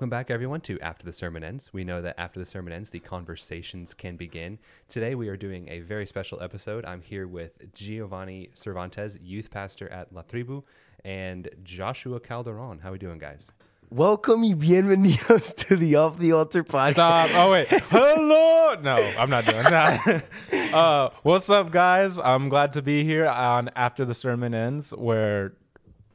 Welcome back, everyone, to After the Sermon Ends. We know that after the sermon ends, the conversations can begin. Today, we are doing a very special episode. I'm here with Giovanni Cervantes, youth pastor at La Tribu, and Joshua Calderone. How are we doing, guys? Welcome y bienvenidos to the Off the Altar podcast. Stop. Oh wait. Hello. No, I'm not doing that. uh, what's up, guys? I'm glad to be here on After the Sermon Ends, where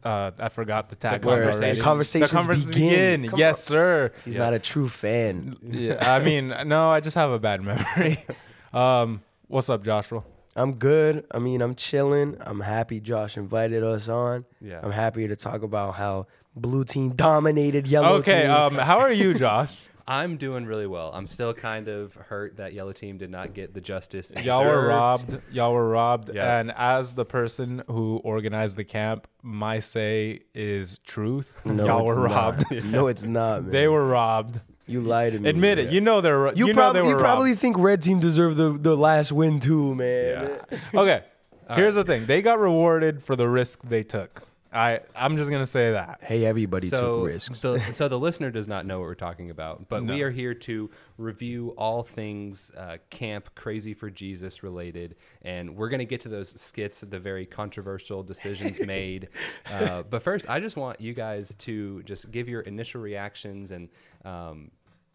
uh, I forgot the tag. Where already. conversations the conversations begin. begin. Yes, sir. He's Yeah. not a true fan. Yeah. I mean, no, I just have a bad memory. um, what's up, Joshua? I'm good. I mean, I'm chilling. I'm happy Josh invited us on. Yeah. I'm happy to talk about how blue team dominated yellow Okay. team. Um, how are you, Josh? I'm doing really well. I'm still kind of hurt that Yellow Team did not get the justice. it Y'all were robbed. Y'all were robbed. Yeah. And as the person who organized the camp, my say is truth. no, Y'all it's were not. robbed. no, it's not, man. They were robbed. You lied to me. Admit it. man. You know they're. You, You, know probably they you probably robbed. think red team deserved the, the last win too, man. Okay. Here's the thing. They got rewarded for the risk they took. I. I'm just gonna say that. Hey, everybody so took risks. The, so the listener does not know what we're talking about, but we are here to review all things uh, camp crazy for Jesus related, and we're going to get to those skits, the very controversial decisions made. Uh, but first, I just want you guys to just give your initial reactions and, um,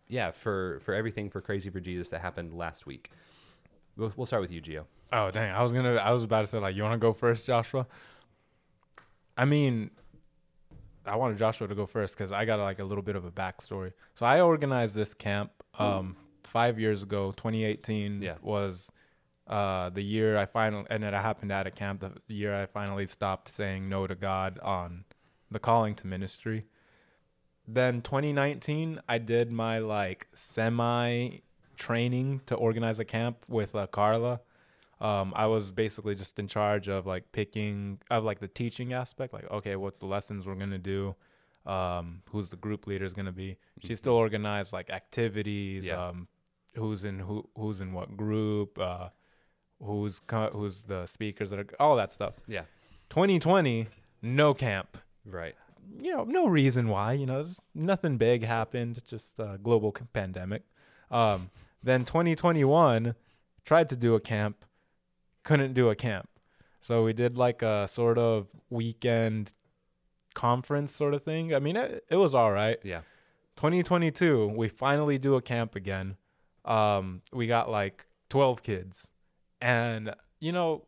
yeah, for for everything for crazy for Jesus that happened last week. We'll, we'll start with you, Gio. Oh dang! I was gonna. I was about to say like, you want to go first, Joshua? I mean, I wanted Joshua to go first because I got like a little bit of a backstory. So I organized this camp um, five years ago. 2018 Yeah. was uh, the year I finally, and it happened at a camp. The year I finally stopped saying no to God on the calling to ministry. Then 2019, I did my like semi training to organize a camp with uh, Carla. Um, I was basically just in charge of like picking of like the teaching aspect, like okay, what's the lessons we're gonna do, um, who's the group leader is gonna be. She still organized like activities, Yeah. um, who's in who who's in what group, uh, who's co- who's the speakers that are all that stuff. Yeah, 2020, no camp. right. You know, no reason why. You know, there's nothing big happened, just a global pandemic. Um, then 2021, tried to do a camp, couldn't do a camp. So we did like a sort of weekend conference sort of thing. I mean, it, it was all right. Yeah, 2022, we finally do a camp again. Um, we got like 12 kids, and you know,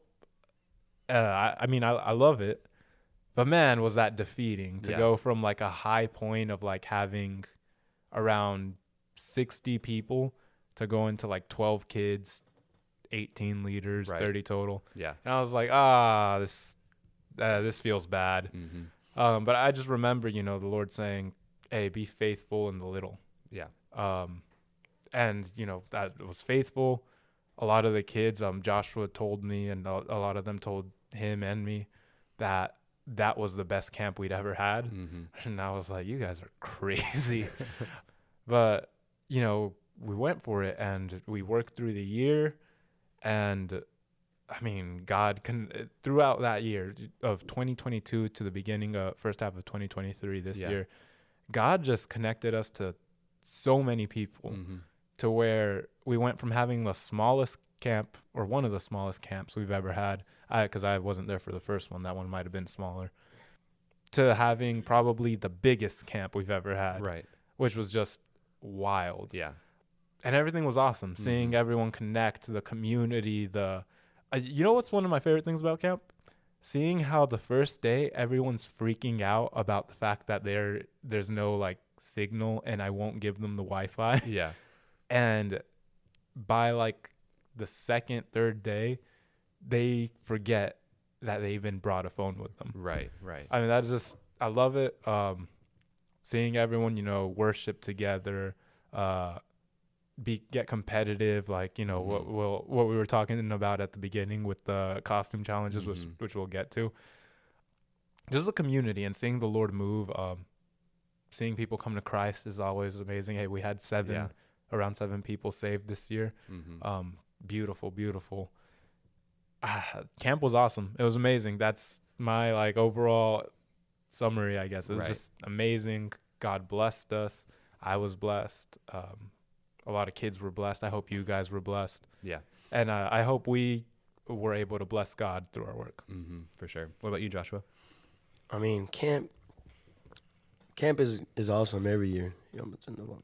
uh, I, I mean, I, I love it, but man, was that defeating to Yeah. go from like a high point of like having around 60 people to go into like 12 kids, 18 liters, Right. 30 total. yeah. And I was like, ah, this, uh, this feels bad. hmm Um, but I just remember, you know, the Lord saying, "Hey, be faithful in the little." Yeah, Um, and you know that was faithful. A lot of the kids, um, Joshua told me, and a, a lot of them told him and me that that was the best camp we'd ever had. hmm And I was like, "You guys are crazy," but you know, we went for it, and we worked through the year, and I mean, God can throughout that year of 2022 to the beginning of first half of 2023 this Yeah. year, God just connected us to so many people hmm to where we went from having the smallest camp or one of the smallest camps we've ever had because I, wasn't there for the first one that one might have been smaller to having probably the biggest camp we've ever had right. which was just wild Yeah, and everything was awesome seeing Mhm. everyone connect the community the uh, you know what's one of my favorite things about camp? Seeing how the first day everyone's freaking out about the fact that there there's no like signal and I won't give them the Wi-Fi. Yeah, and by like the second third day they forget that they even brought a phone with them. Right, right. i mean that's just i love it. Um seeing everyone you know worship together uh be get competitive like you know what Mhm. we'll, what we were talking about at the beginning with the costume challenges which Mhm. which we'll get to just the community and seeing the lord move um seeing people come to christ is always amazing hey we had seven Yeah. around seven people saved this year hmm um beautiful beautiful ah, camp was awesome it was amazing that's my like overall summary i guess it was Right. just amazing god blessed us I was blessed. Um, a lot of kids were blessed. I hope you guys were blessed, Yeah. and uh, I hope we were able to bless God through our work. hmm for sure. What about you, Joshua? I mean, camp. Camp is is awesome every year. Yeah, I'm gonna turn the volume.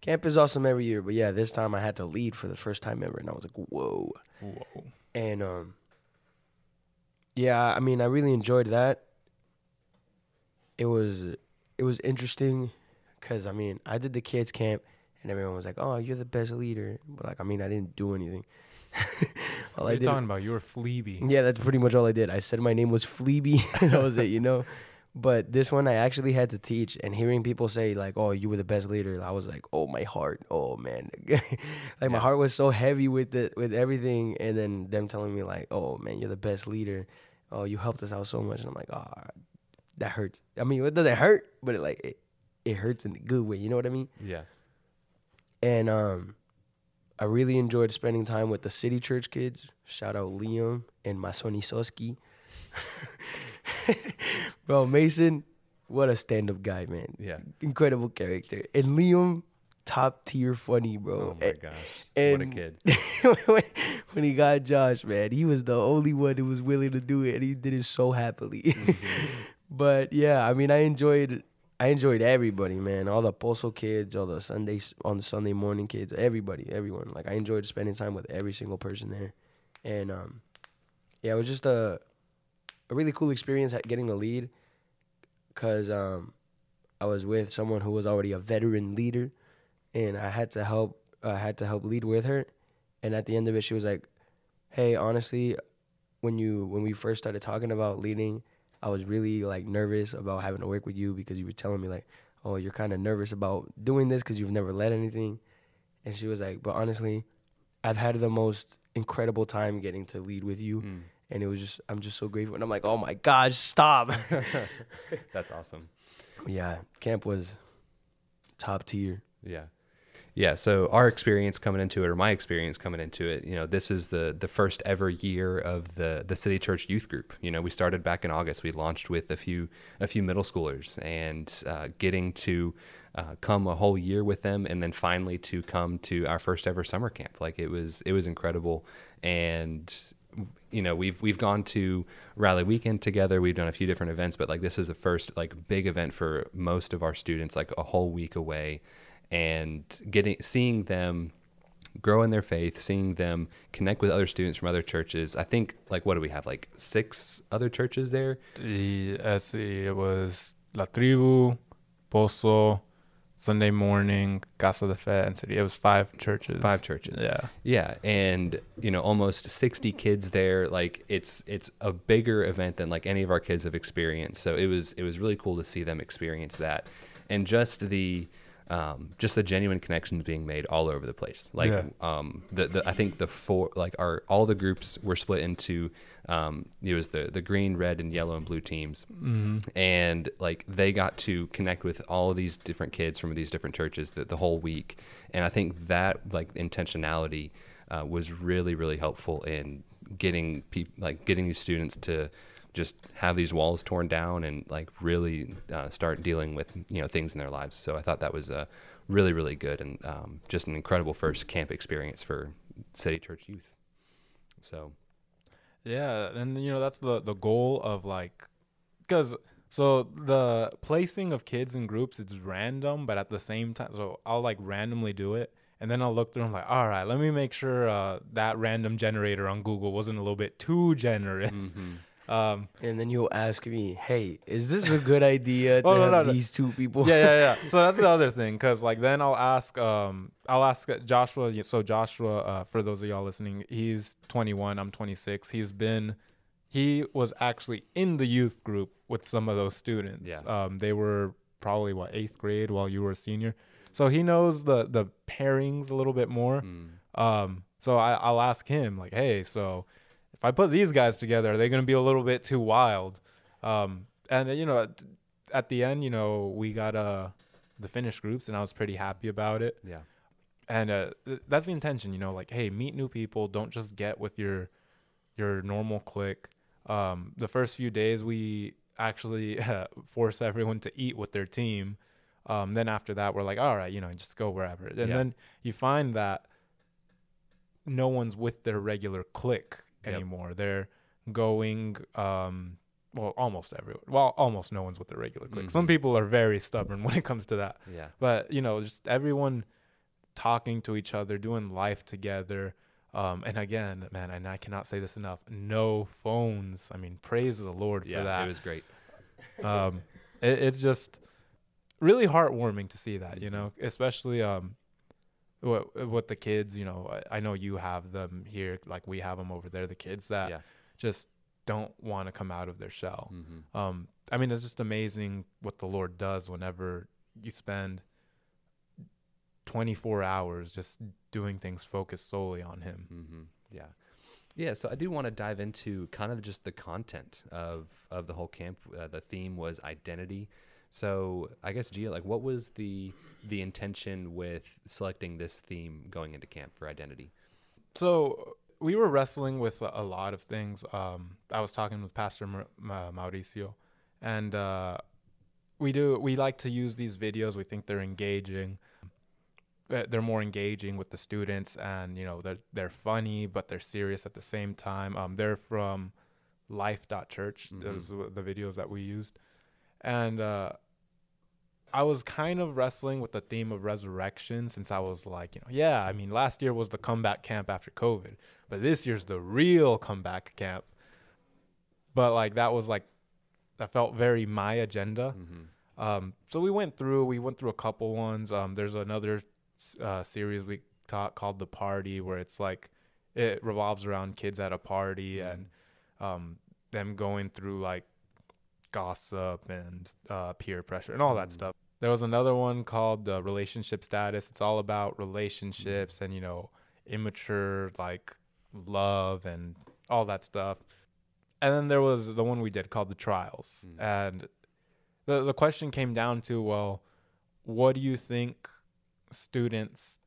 Camp is awesome every year, but yeah, this time I had to lead for the first time ever, and I was like, whoa. Whoa. And um, yeah, I mean, I really enjoyed that. It was it was interesting, cause I mean, I did the kids camp, and everyone was like, "Oh, you're the best leader," but like, I mean, I didn't do anything. all What are I you did, talking about? You were Fleeby. yeah, that's pretty much all I did. I said my name was Fleeby, that was it, you know. But this one I actually had to teach, and hearing people say like, "Oh, you were the best leader," I was like, "Oh, my heart, oh man," like my heart was so heavy with the with everything, and then them telling me like, "Oh man, you're the best leader," "Oh, you helped us out so much," and I'm like, "Oh, that hurts." I mean, it doesn't hurt, but it like it, it hurts in a good way. You know what I mean? Yeah. And um, I really enjoyed spending time with the City Church kids. Shout out Liam and Masoni Soski. Bro, Mason, what a stand up guy, man. Yeah. Incredible character. And Liam, top tier funny, bro. Oh my And- gosh. what a kid. when, when he got Josh, man, he was the only one who was willing to do it, and he did it so happily. Mm-hmm. but yeah, I mean, I enjoyed, I enjoyed everybody, man. All the Pozo kids, all the Sundays on the Sunday morning kids, everybody, everyone. Like I enjoyed spending time with every single person there, and um, yeah, it was just a, a really cool experience getting a lead, cause um, I was with someone who was already a veteran leader, and I had to help, I had to help lead with her, and at the end of it, she was like, "Hey, honestly, when you when we first started talking about leading." I was really like nervous about having to work with you because you were telling me like, oh, you're kind of nervous about doing this because you've never led anything. And she was like, but honestly, I've had the most incredible time getting to lead with you. Mm. And it was just, I'm just so grateful. And I'm like, oh my gosh, stop. That's awesome. yeah, camp was top tier. Yeah. Yeah, so our experience coming into it, or my experience coming into it, you know, this is the the first ever year of the the City Church Youth Group. You know, we started back in August. We launched with a few a few middle schoolers, and uh, getting to uh, come a whole year with them, and then finally to come to our first ever summer camp. Like it was it was incredible, and you know we've we've gone to rally weekend together we've done a few different events but like this is the first like big event for most of our students like a whole week away and getting seeing them grow in their faith seeing them connect with other students from other churches i think like what do we have like six other churches there The, eh, let's it was La Tribu, Pozo, Sunday morning, Casa de Fe, and City. It was five churches. Five churches. Yeah. Yeah, and you know, almost 60 kids there. Like it's it's a bigger event than like any of our kids have experienced. So it was it was really cool to see them experience that, and just the um, just the genuine connections being made all over the place. Like Yeah. um, the, the I think the four like our all the groups were split into um, it was the the green, red, and yellow and blue teams hmm and like they got to connect with all of these different kids from these different churches the, the whole week and i think that like intentionality uh, was really really helpful in getting people like getting these students to just have these walls torn down and like really uh, start dealing with you know things in their lives so i thought that was uh, really really good and um, just an incredible first camp experience for city church youth so Yeah, and you know that's the the goal of like, because so the placing of kids in groups it's random, but at the same time, so I'll like randomly do it, and then I'll look through. I'm like, all right, let me make sure uh, that random generator on Google wasn't a little bit too generous. mhm. Um, And then you'll ask me, hey, is this a good idea to Oh, no, have no, no. these two people? yeah, yeah, yeah. So that's the other thing, because like then I'll ask, um, I'll ask Joshua. So Joshua, uh, for those of y'all listening, he's 21. I'm 26. He's been, he was actually in the youth group with some of those students. Yeah. Um, they were probably what eighth grade while you were a senior, so he knows the the pairings a little bit more. Mm. Um, so I, I'll ask him like, hey, so if I put these guys together, are they going to be a little bit too wild? Um, and you know, at, at the end, you know, we got uh the finished groups, and I was pretty happy about it. yeah And uh, th- that's the intention, you know, like, hey, meet new people. Don't just get with your your normal clique. Um, the first few days, we actually uh, force everyone to eat with their team. Um, then after that, we're like, all right, you know, just go wherever. And Yeah. then you find that no one's with their regular clique Yep. anymore. They're going, um, well, almost everyone. Well, almost no one's with their regular clique. Some Mhm. people are very stubborn when it comes to that. Yeah. But you know, just everyone talking to each other, doing life together. Um, and again, man, and I cannot say this enough. No phones. I mean, praise the Lord Yeah. for that It was great. um, it, it's just really heartwarming to see that, you know, especially um, what what the kids, you know, I, I know you have them here, like we have them over there. The kids that Yeah. just don't want to come out of their shell. Mm-hmm. Um, I mean, it's just amazing what the Lord does whenever you spend 24 hours just doing things focused solely on Him. Mm-hmm. Yeah. Yeah, so I do want to dive into kind of just the content of of the whole camp. Uh, the theme was identity. So I guess Gio, like, what was the the intention with selecting this theme going into camp for identity? So we were wrestling with a, lot of things. Um, I was talking with Pastor Ma- Mauricio, and uh, we do we like to use these videos. We think they're engaging. Uh, They're more engaging with the students, and you know they're they're funny, but they're serious at the same time. Um, they're from Life.Church. Mhm. Those were the videos that we used, and uh, I was kind of wrestling with the theme of resurrection since I was like, you know, yeah, I mean, last year was the comeback camp after COVID, but this year's the real comeback camp. But like that was like, that felt very my agenda. Mm-hmm. Um, so we went through, we went through a couple ones. Um, there's another uh, series we taught called The Party where it's like, it revolves around kids at a party Mhm. and um, them going through like gossip and uh, peer pressure and all that Mhm. stuff. There was another one called uh, Relationship Status. It's all about relationships and, you know, immature like love and all that stuff. And then there was the one we did called The Trials. Mm. And the, the question came down to, well, what do you think students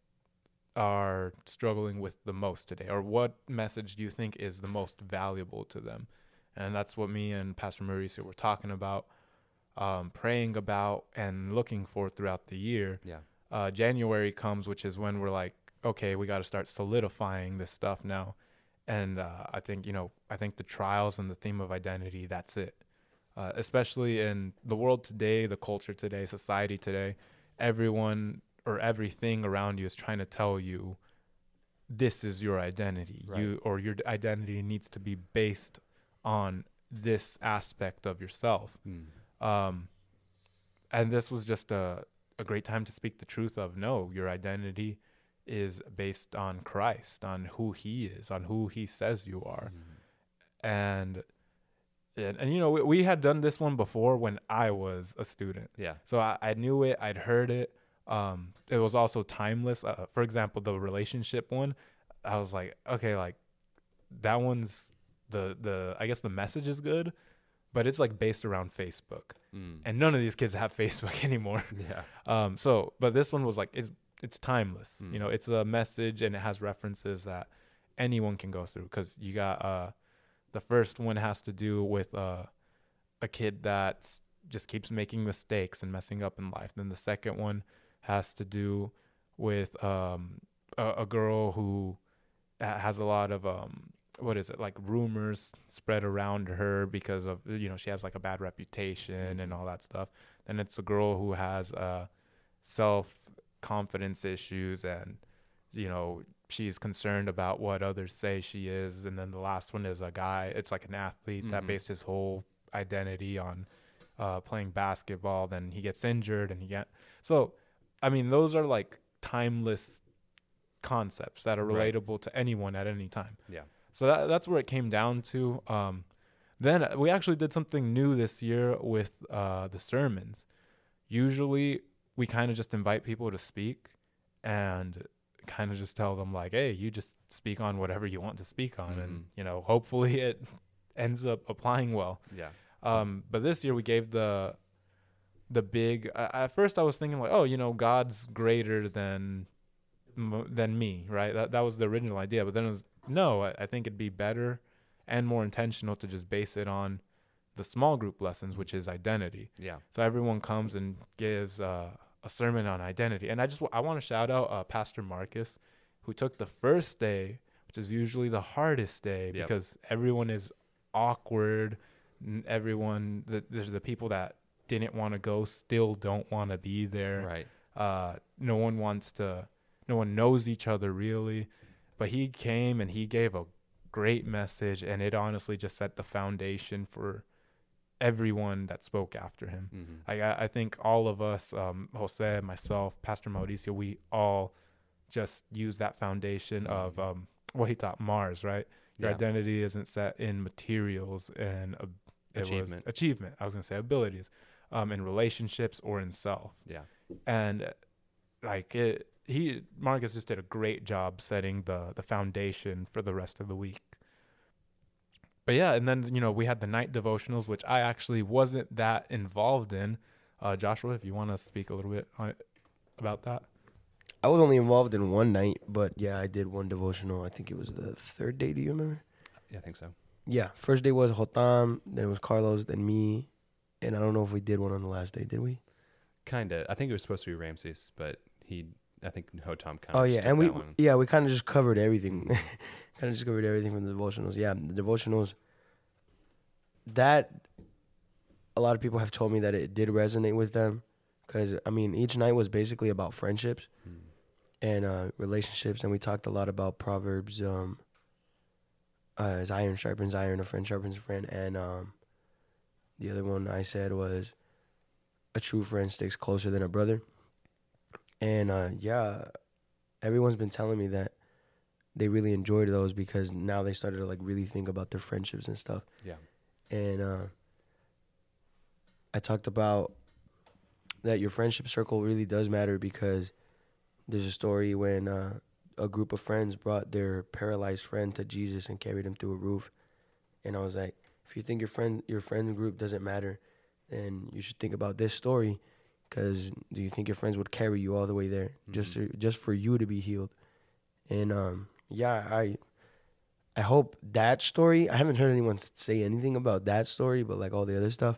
are struggling with the most today or what message do you think is the most valuable to them and that's what me and pastor mauricio were talking about um, praying about and looking for throughout the year Yeah. uh, january comes which is when we're like okay we got to start solidifying this stuff now and uh, i think you know i think the trials and the theme of identity that's it uh, especially in the world today the culture today society today everyone or everything around you is trying to tell you this is your identity Right. you or your identity needs to be based on this aspect of yourself Mm. Um, and this was just a, a great time to speak the truth of no your identity is based on christ on who he is on who he says you are Mhm. and and, and you know we, we had done this one before when i was a student Yeah. so I, I knew it i'd heard it um it was also timeless uh, for example the relationship one i was like okay like that one's the the i guess the message is good but it's like based around facebook Mm. and none of these kids have facebook anymore Yeah. um so but this one was like it's it's timeless you Mm. know it's a message and it has references that anyone can go through because you got uh the first one has to do with uh a kid that just keeps making mistakes and messing up in life then the second one has to do with um a, a girl who has a lot of um what is it like rumors spread around her because of you know she has like a bad reputation and all that stuff then it's a girl who has uh self confidence issues and you know she's concerned about what others say she is and then the last one is a guy it's like an athlete that Mhm. based his whole identity on uh playing basketball then he gets injured and he get so i mean those are like timeless concepts that are Right. relatable to anyone at any time Yeah. So that, that's where it came down to. Um, then we actually did something new this year with uh, the sermons. Usually, we kind of just invite people to speak and kind of just tell them like, "Hey, you just speak on whatever you want to speak on," and Mhm. you know, hopefully, it ends up applying well. Yeah. Um, but this year we gave the the big. Uh, at first, I was thinking like, oh, you know, God's greater than than me, right? That that was the original idea. But then it was no. I, I think it'd be better and more intentional to just base it on the small group lessons, which is identity. Yeah. So everyone comes and gives uh, a sermon on identity. And I just I want to shout out uh, Pastor Marcus, who took the first day, which is usually the hardest day Yep. because everyone is awkward. Everyone, the, there's the people that didn't want to go, still don't want to be there. Right. Uh, no one wants to, no one knows each other really. But he came and he gave a great message, and it honestly just set the foundation for everyone that spoke after him. hmm I I I think all of us, um, Jose, myself, Pastor Mauricio, we all just use that foundation of um, what he taught Mars, right? Your Yeah. identity isn't set in materials and uh, it Achievement. was achievement. I was gonna say abilities, um, in relationships or in self. Yeah. And uh, like it, he Marcus just did a great job setting the the foundation for the rest of the week. But yeah, and then you know we had the night devotionals, which I actually wasn't that involved in. Uh, Joshua, if you want to speak a little bit on it, about that. I was only involved in one night, but yeah, I did one devotional. I think it was the third day. Do you remember? Yeah, I think so. Yeah, first day was Hotam, then it was Carlos, then me, and I don't know if we did one on the last day. Did we? Kind of. I think it was supposed to be Ramses, but he. I think Hotam kind of. Oh yeah, and we yeah we kind of just covered everything, kind of just covered everything from the devotionals. Yeah, the devotionals. That a lot of people have told me that it did resonate with them, because I mean each night was basically about friendships Hmm. and uh, relationships, and we talked a lot about proverbs. Um, uh, as iron sharpens iron, a friend sharpens a friend, and um, the other one I said was, a true friend sticks closer than a brother. And uh, yeah, everyone's been telling me that they really enjoyed those because now they started to like really think about their friendships and stuff. Yeah. And uh, I talked about that your friendship circle really does matter because there's a story when uh, a group of friends brought their paralyzed friend to Jesus and carried him through a roof. And I was like, if you think your friend your friend group doesn't matter, then you should think about this story because do you think your friends would carry you all the way there just to, just for you to be healed? And um, yeah, I I hope that story. I haven't heard anyone say anything about that story, but like all the other stuff.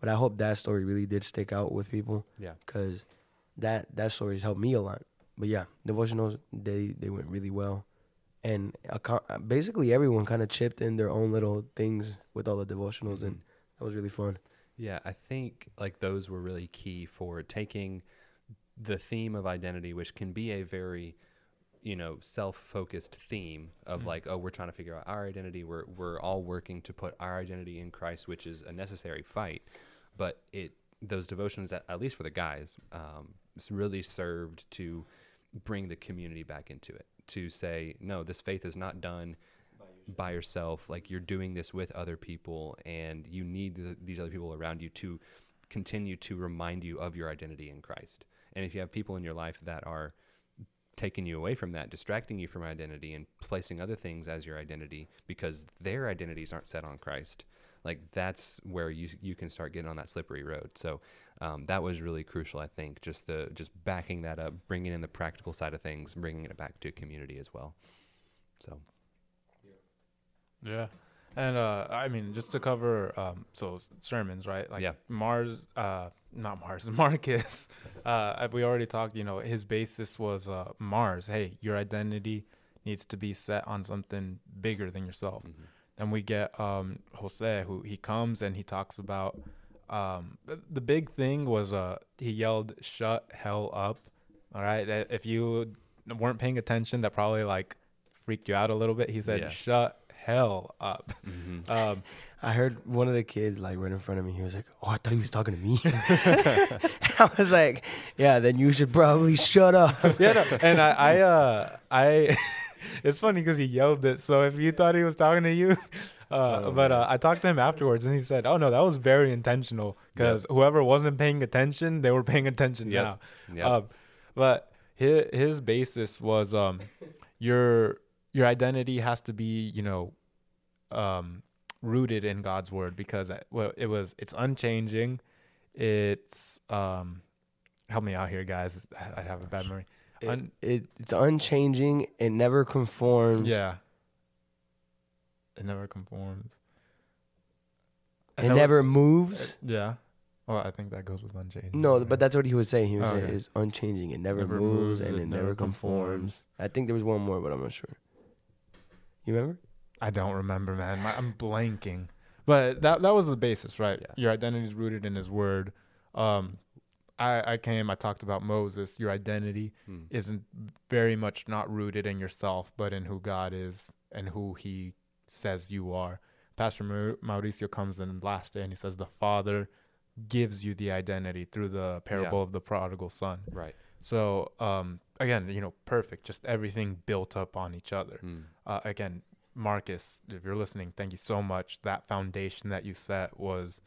But I hope that story really did stick out with people Yeah. because that that story has helped me a lot. But yeah, devotionals they they went really well, and a co- basically everyone kind of chipped in their own little things with all the devotionals, and that was really fun. Yeah, I think like those were really key for taking the theme of identity, which can be a very, you know, self-focused theme of Mhm. like, oh, we're trying to figure out our identity. We're we're all working to put our identity in Christ, which is a necessary fight. But it those devotions that at least for the guys, um, really served to bring the community back into it. To say, no, this faith is not done by yourself. Like you're doing this with other people, and you need th- these other people around you to continue to remind you of your identity in Christ. And if you have people in your life that are taking you away from that, distracting you from identity, and placing other things as your identity because their identities aren't set on Christ, like that's where you you can start getting on that slippery road. So um, that was really crucial, I think. Just the just backing that up, bringing in the practical side of things, bringing it back to community as well. So Yeah. And uh I mean just to cover um so sermons, right? Like Yeah. Mars uh not Mars, Marcus. Uh we already talked, you know, his basis was uh Mars. Hey, your identity needs to be set on something bigger than yourself. mhm. Then we get um Jose who he comes and he talks about um the, the big thing was uh he yelled shut hell up. All right? If you weren't paying attention that probably like freaked you out a little bit. He said Yeah. shut hell up. Mhm. Um I heard one of the kids like right in front of me. He was like, "Oh, I thought he was talking to me." I was like, "Yeah, then you should probably shut up." yeah, no, and I, I, uh, I, it's funny because he yelled it. So if you thought he was talking to you, uh, Oh, but uh, I talked to him afterwards, and he said, "Oh no, that was very intentional because whoever wasn't paying attention, they were paying attention Yep. now." Yeah. Um, but his his basis was um, your your identity has to be you know, um, rooted in God's word because uh, well it was it's unchanging, it's um, help me out here guys I have a bad memory. Un- it it's unchanging. It never conforms. Yeah. It never conforms. It never moves. Yeah. Well, I think that goes with unchanging. No, right? but that's what he was saying. He was Oh, saying okay. it's unchanging. It never, Never moves, moves, and it it, never never conforms. conforms. I think there was one more, but I'm not sure. You remember? I don't remember, man. My, I'm blanking. But that that was the basis, right? Yeah. Your identity is rooted in His Word. Um, I I came. I talked about Moses. Your identity Mm. isn't very much not rooted in yourself, but in who God is and who He says you are. Pastor Mau- Mauricio comes in last day and he says the Father gives you the identity through the parable of the prodigal son. Right. So um, again, you know, perfect. Just everything built up on each other. Mm. Uh, again, Marcus, if you're listening, thank you so much. That foundation that you set was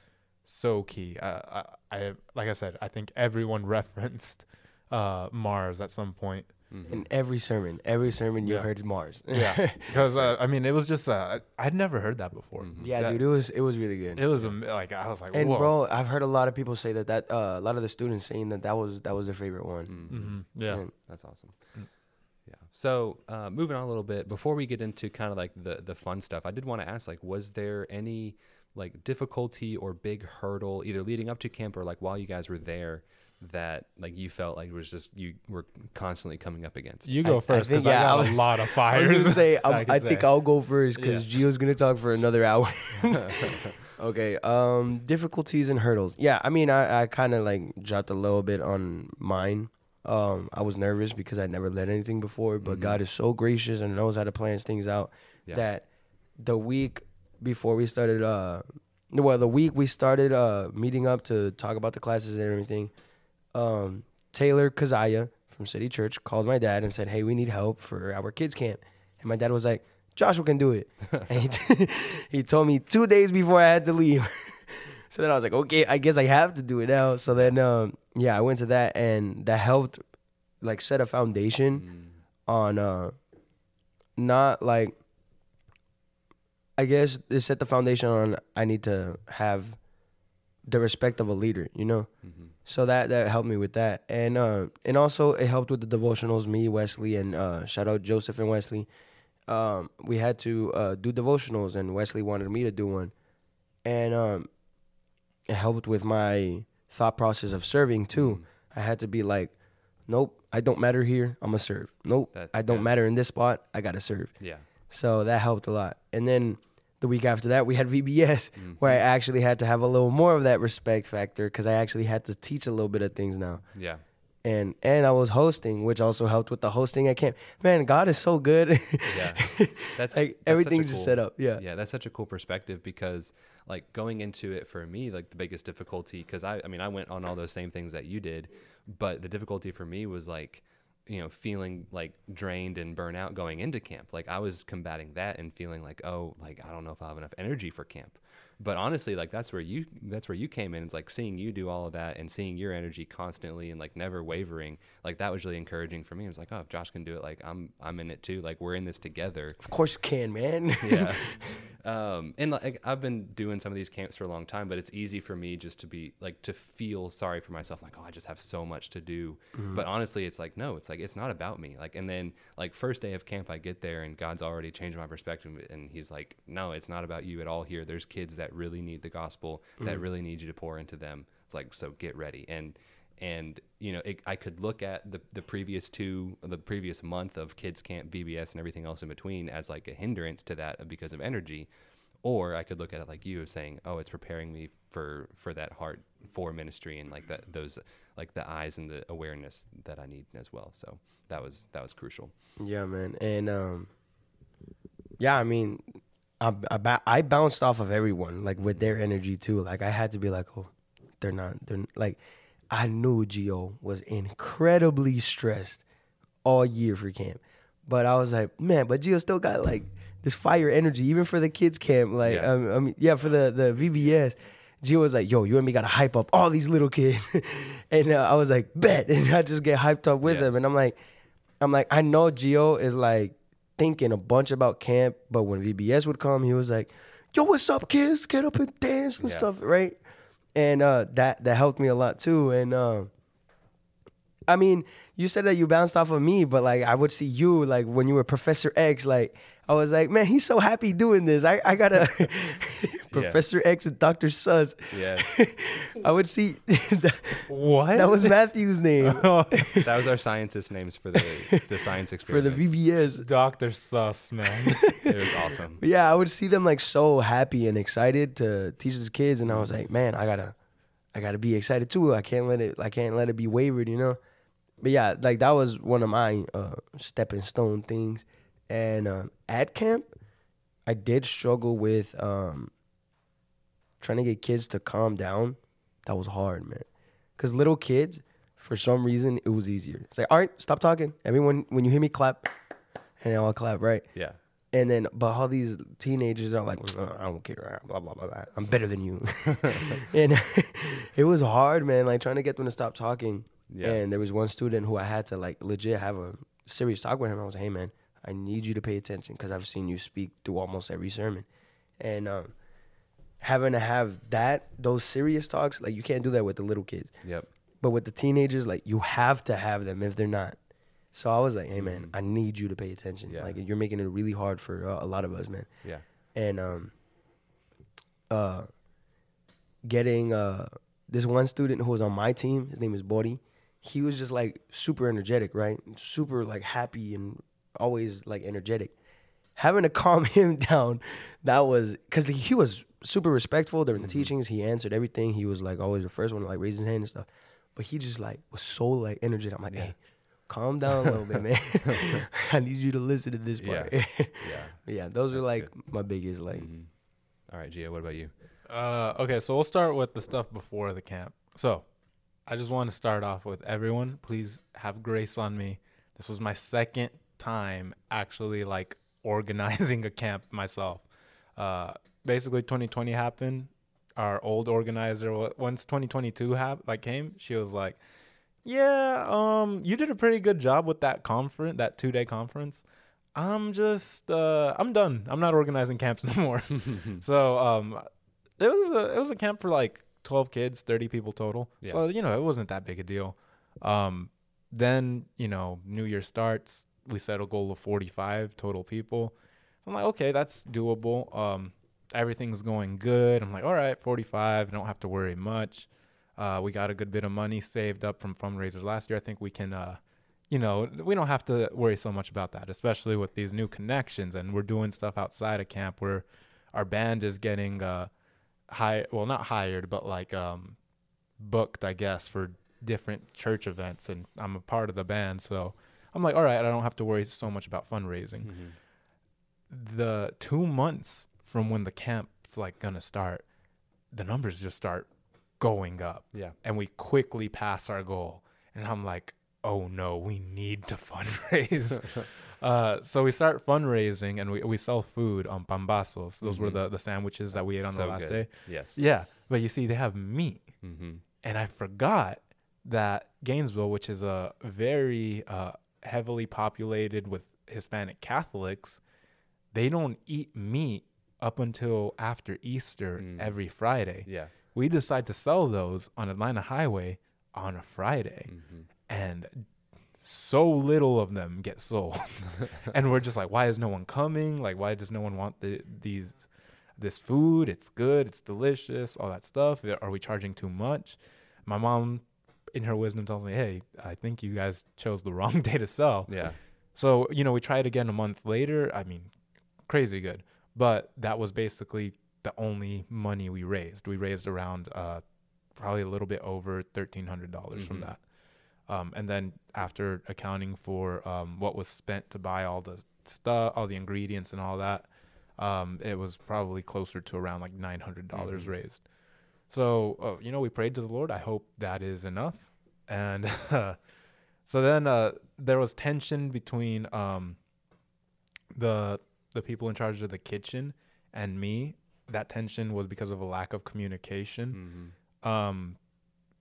so key. Uh, I, I, like I said, I think everyone referenced uh, Mars at some point. Mhm. In every sermon, every sermon you Yeah. heard Mars. Yeah, because uh, I mean, it was just uh, I'd never heard that before. Mhm. yeah, That- dude, it was it was really good. It was am- like I was like, and whoa. bro, I've heard a lot of people say that that uh, a lot of the students saying that that was that was their favorite one. Mhm. hmm Yeah. And That's awesome. Mm. Yeah. So uh, moving on a little bit before we get into kind of like the the fun stuff, I did want to ask like, was there any like difficulty or big hurdle either leading up to camp or like while you guys were there that like you felt like was just you were constantly coming up against? You go I first because I, yeah, I got was- a lot of I fires. was gonna say, that I'm, can I think say. I'll go first because Yeah. Gio's gonna talk for another hour. okay. Um, difficulties and hurdles. Yeah, I mean, I, I kind of like dropped a little bit on mine. Um, I was nervous because I never led anything before, but Mhm. God is so gracious and knows how to plan things out. Yeah. That the week before we started, uh, well, the week we started uh meeting up to talk about the classes and everything, um, Taylor Kazaya from City Church called my dad and said, "Hey, we need help for our kids camp." And my dad was like, "Joshua can do it." and he, t- he told me two days before I had to leave. so then I was like, "Okay, I guess I have to do it now." So then, um, yeah, I went to that, and that helped, like, set a foundation Mm. on, uh, not like. I guess it set the foundation on I need to have the respect of a leader, you know. Mhm. So that that helped me with that, and uh, and also it helped with the devotionals. Me, Wesley, and uh, shout out Joseph and Wesley. Um, we had to uh, do devotionals, and Wesley wanted me to do one, and um, it helped with my thought process of serving too. Mm. I had to be like, nope, I don't matter here. I'm gonna serve. Nope, That's I don't good. matter in this spot. I gotta serve. Yeah. So that helped a lot. And then the week after that, we had VBS, mm-hmm. where I actually had to have a little more of that respect factor because I actually had to teach a little bit of things now. Yeah. And and I was hosting, which also helped with the hosting at camp. Man, God is so good. Yeah. That's like that's everything just set up. Yeah. yeah that's such a cool perspective because like going into it for me like the biggest difficulty because I, I mean i went on all those same things that you did but the difficulty for me was like you know feeling like drained and burnout going into camp. Like i was combating that and feeling like oh like i don't know if i have enough energy for camp but honestly like that's where you that's where you came in it's like seeing you do all of that and seeing your energy constantly and like never wavering like that was really encouraging for me i was like oh if josh can do it like i'm i'm in it too like we're in this together Of course you can, man. yeah. Um, and like I've been doing some of these camps for a long time, but it's easy for me just to be like to feel sorry for myself, like oh I just have so much to do. But honestly, it's like no, it's like it's not about me. Like and then like first day of camp, I get there and God's already changed my perspective, and He's like, no, it's not about you at all here. There's kids that really need the gospel, that really need you to pour into them. It's like so get ready. And and you know it, i could look at the, the previous two the previous month of kids camp vbs and everything else in between as like a hindrance to that because of energy. Or i could look at it like you of saying oh it's preparing me for for that heart for ministry and like that those like the eyes and the awareness that i need as well. So that was that was crucial. Yeah, man. And um, yeah, I mean, I I, I bounced off of everyone like with their energy too. Like I had to be like, oh, they're not. They're like, I knew Gio was incredibly stressed all year for camp, but I was like, man, but Gio still got like this fire energy even for the kids camp. Like, Yeah. um, I mean, yeah, for the the VBS. Gio was like, "Yo, you and me gotta hype up all these little kids," and uh, I was like, "Bet," and I just get hyped up with Yeah. them, and I'm like, I'm like, I know Gio is like thinking a bunch about camp, but when VBS would come, he was like, "Yo, what's up, kids? Get up and dance and Yeah. stuff, right?" And uh, that that helped me a lot too. And uh, I mean, you said that you bounced off of me, but like I would see you like when you were Professor X, like I was like, man, he's so happy doing this. I, I gotta Professor X and Doctor Sus. Yeah, I would see that, What? that was Matthew's name that was our scientist names for the the science experience. for the. VBS. Doctor Sus, man. It was awesome. But yeah, I would see them like so happy and excited to teach these kids, and I was like, man, I gotta, I gotta be excited too. I can't let it, I can't let it be wavered, you know. But yeah, like that was one of my uh, stepping stone things. And um, at camp, I did struggle with um, trying to get kids to calm down. That was hard, man. Cause little kids, for some reason, it was easier. It's like, all right, stop talking. Everyone, when you hear me clap, and they all clap, right? Yeah, And then, but all these teenagers are like, "Uh, I don't care, blah blah blah. blah. I'm better than you. and it was hard, man. Like trying to get them to stop talking. yeah, And there was one student who I had to like legit have a serious talk with him. I was, like, hey man, I need you to pay attention because I've seen you speak through almost every sermon, and um, having to have that those serious talks, like you can't do that with the little kids. yep. But with the teenagers, like you have to have them if they're not. So I was like, hey man, Mhm. I need you to pay attention. Yeah. Like you're making it really hard for uh, a lot of us, man. Yeah. And um, uh, getting uh this one student who was on my team, his name is Bori. He was just like super energetic, right? Super like happy and always like energetic. Having to calm him down, that was because he was super respectful during the teachings. He answered everything. He was like always the first one to like raise his hand and stuff. But he just like was so like energetic. I'm like, hey, calm down a little bit, man. I need you to listen to this part. Yeah, Yeah. yeah those are That's like my biggest like. Mhm. All right, Gio, what about you? Uh, okay, so we'll start with the stuff before the camp. So, I just want to start off with everyone. Please have grace on me. This was my second time actually like organizing a camp myself. Uh, basically, 2020 happened. Our old organizer, once 2022 hap- like came, she was like, "Yeah, um, you did a pretty good job with that conference, that two day conference. I'm just, uh, I'm done. I'm not organizing camps no more." so, um, it was a it was a camp for like 12 kids 30 people total Yeah. so you know it wasn't that big a deal um then you know new year starts we set a goal of 45 total people. I'm like okay that's doable. Um everything's going good. I'm like all right 45 I don't have to worry much. Uh we got a good bit of money saved up from fundraisers last year. I think we can uh you know we don't have to worry so much about that especially with these new connections and we're doing stuff outside of camp where our band is getting uh hire well not hired but like um booked i guess for different church events and i'm a part of the band. So i'm like all right i don't have to worry so much about fundraising Mhm. the two months from when the camp's like gonna start the numbers just start going up Yeah. and we quickly pass our goal and i'm like oh no we need to fundraise uh, so we start fundraising and we, we sell food on pambazos those were Mhm. the, the sandwiches that we ate on So the last good. day Yes. yeah but you see they have meat Mm-hmm. and I forgot that Gainesville, which is a very uh, heavily populated with Hispanic Catholics, they don't eat meat up until after Easter Mm. every Friday. Yeah. We decide to sell those on Atlanta Highway on a Friday, Mm-hmm. and so little of them get sold. and we're just like, why is no one coming? Like, why does no one want the, these this food? It's good, it's delicious, all that stuff. Are we charging too much? My mom, in her wisdom, tells me, hey, I think you guys chose the wrong day to sell. Yeah. So, you know, we tried again a month later. I mean, crazy good. But that was basically the only money we raised. We raised around uh, probably a little bit over $1,300 from Mhm. that. Um, and then after accounting for um, what was spent to buy all the stuff, all the ingredients and all that, um, it was probably closer to around like $900 Mhm. raised. So, uh, you know, we prayed to the Lord. I hope that is enough. And so then uh, there was tension between um, the the people in charge of the kitchen and me. That tension was because of a lack of communication. Mm-hmm. Um,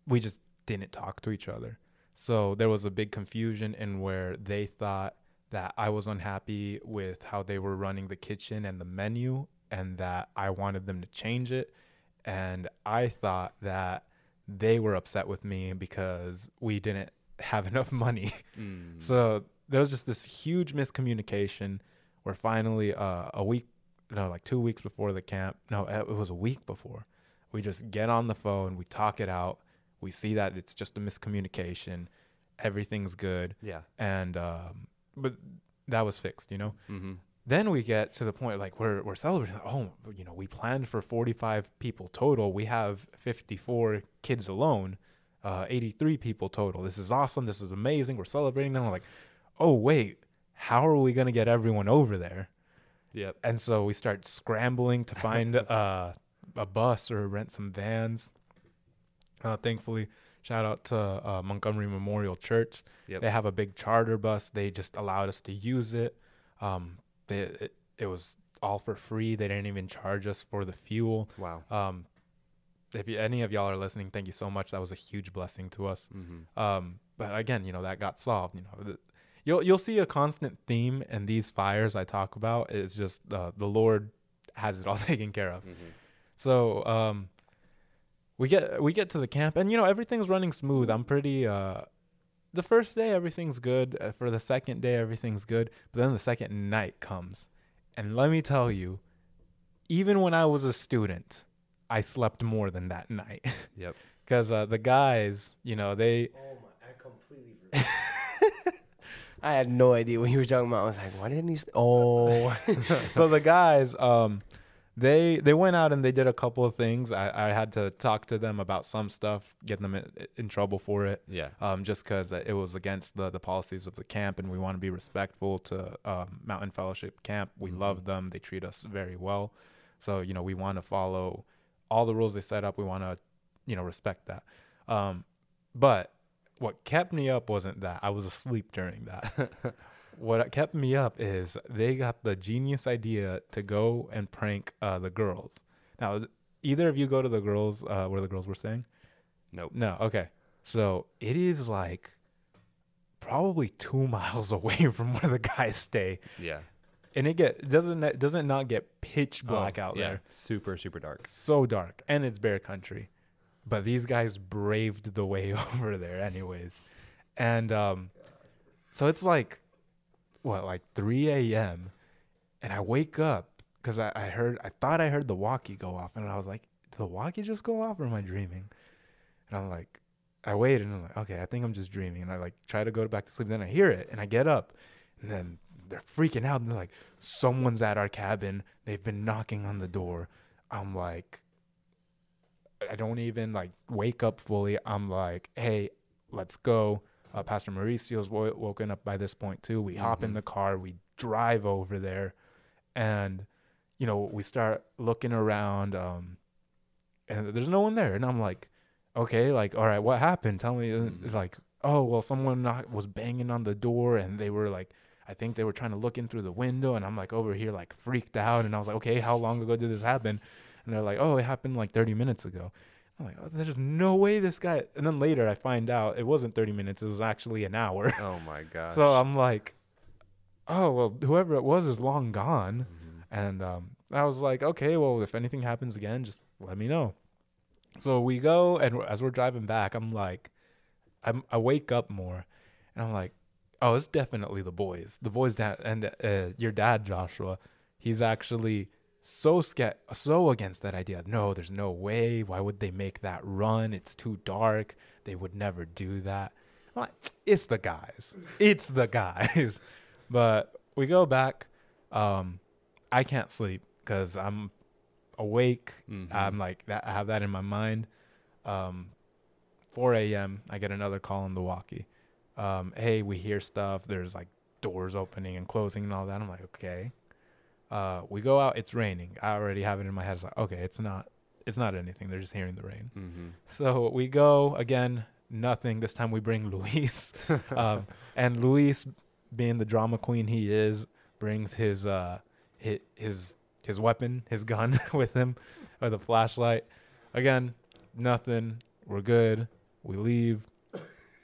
we just didn't talk to each other. So there was a big confusion in where they thought that I was unhappy with how they were running the kitchen and the menu and that I wanted them to change it. And I thought that they were upset with me because we didn't have enough money. Mm. So there was just this huge miscommunication where finally uh, a week no, like two weeks before the camp. No, uh, it was a week before. We just get on the phone, we talk it out. We see that it's just a miscommunication. Everything's good, Yeah. and um, but that was fixed, you know. Mm-hmm. Then we get to the point like we're we're celebrating. Oh, you know, we planned for 45 people total. We have 54 kids alone, uh, 83 people total. This is awesome. This is amazing. We're celebrating. Then we're like, oh wait, how are we gonna get everyone over there? Yep. And so we start scrambling to find uh, a bus or rent some vans. Uh, thankfully, shout out to uh, Montgomery Memorial Church. Yep. They have a big charter bus. They just allowed us to use it. Um, they, it, it was all for free. They didn't even charge us for the fuel. Wow. Um, if you, any of y'all are listening, thank you so much. That was a huge blessing to us. Mm-hmm. Um, but again, you know that got solved. You know, the, you'll you'll see a constant theme in these fires I talk about. It's just uh, the Lord has it all taken care of. Mm-hmm. So um, we get we get to the camp, and you know everything's running smooth. I'm pretty. Uh, the first day everything's good. Uh, for the second day everything's good. But then the second night comes, and let me tell you, even when I was a student, I slept more than that night. Yep. Because uh, the guys, you know, they Oh my! I completely. I had no idea what you were talking about. I was like, why didn't he? St- oh, so the guys um they they went out and they did a couple of things. I, I had to talk to them about some stuff get them in, in trouble for it. Yeah. um just because it was against the the policies of the camp and we want to be respectful to um, mountain fellowship camp. We Mhm. love them. They treat us very well. So you know we want to follow all the rules they set up. We want to you know respect that. Um but what kept me up wasn't that. I was asleep during that what kept me up is they got the genius idea to go and prank uh, the girls. Now, either of you go to the girls uh, where the girls were staying? Nope. No. Okay. So it is like probably two miles away from where the guys stay, Yeah. and it get doesn't it doesn't not get pitch black Oh, out yeah. there. Super, super dark. So dark, and it's bear country, but these guys braved the way over there anyways, and um, so it's like what like 3 a.m. and I wake up because I, I heard I thought I heard the walkie go off, and I was like, did the walkie just go off, or am I dreaming? And I'm like, I wait, and I'm like, okay, I think I'm just dreaming, and I like try to go back to sleep. Then I hear it, and I get up, and then they're freaking out, and they're like, someone's at our cabin. They've been knocking on the door. I'm like, I don't even like wake up fully. I'm like, hey, let's go. Uh, Pastor Mauricio's wo- woken up by this point too. We hop in Mhm. the car, we drive over there, and you know we start looking around, um, and there's no one there. And I'm like, okay, like all right, what happened? Tell me. Mhm. Like, oh well, someone knock- was banging on the door, and they were like. I think they were trying to look in through the window, and I'm like over here, like freaked out. And I was like, okay, how long ago did this happen? And they're like, oh, it happened like 30 minutes ago. I'm like, oh, there's no way this guy. And then later I find out it wasn't 30 minutes, it was actually an hour. Oh my gosh. so I'm like, oh, well, whoever it was is long gone. Mhm. And um, I was like, okay, well, if anything happens again, just let me know. So we go, and as we're driving back, I'm like, I'm, I wake up more, and I'm like, oh, it's definitely the boys. The boys, dad, and uh, your dad, Joshua, he's actually so scared, so against that idea. No, there's no way. Why would they make that run? It's too dark. They would never do that. I'm like, it's the guys. It's the guys. but we go back. Um, I can't sleep because I'm awake. Mhm. I'm like that. I have that in my mind. Um, 4 a.m. I get another call on the walkie. Um, hey, we hear stuff. There's like doors opening and closing and all that. I'm like, okay. Uh, we go out. It's raining. I already have it in my head. It's like, okay, it's not. It's not anything. They're just hearing the rain. Mhm. So we go again. Nothing. This time we bring Luis, um, and Luis, being the drama queen he is, brings his uh his his, his weapon, his gun with him, or the flashlight. Again, nothing. We're good. We leave.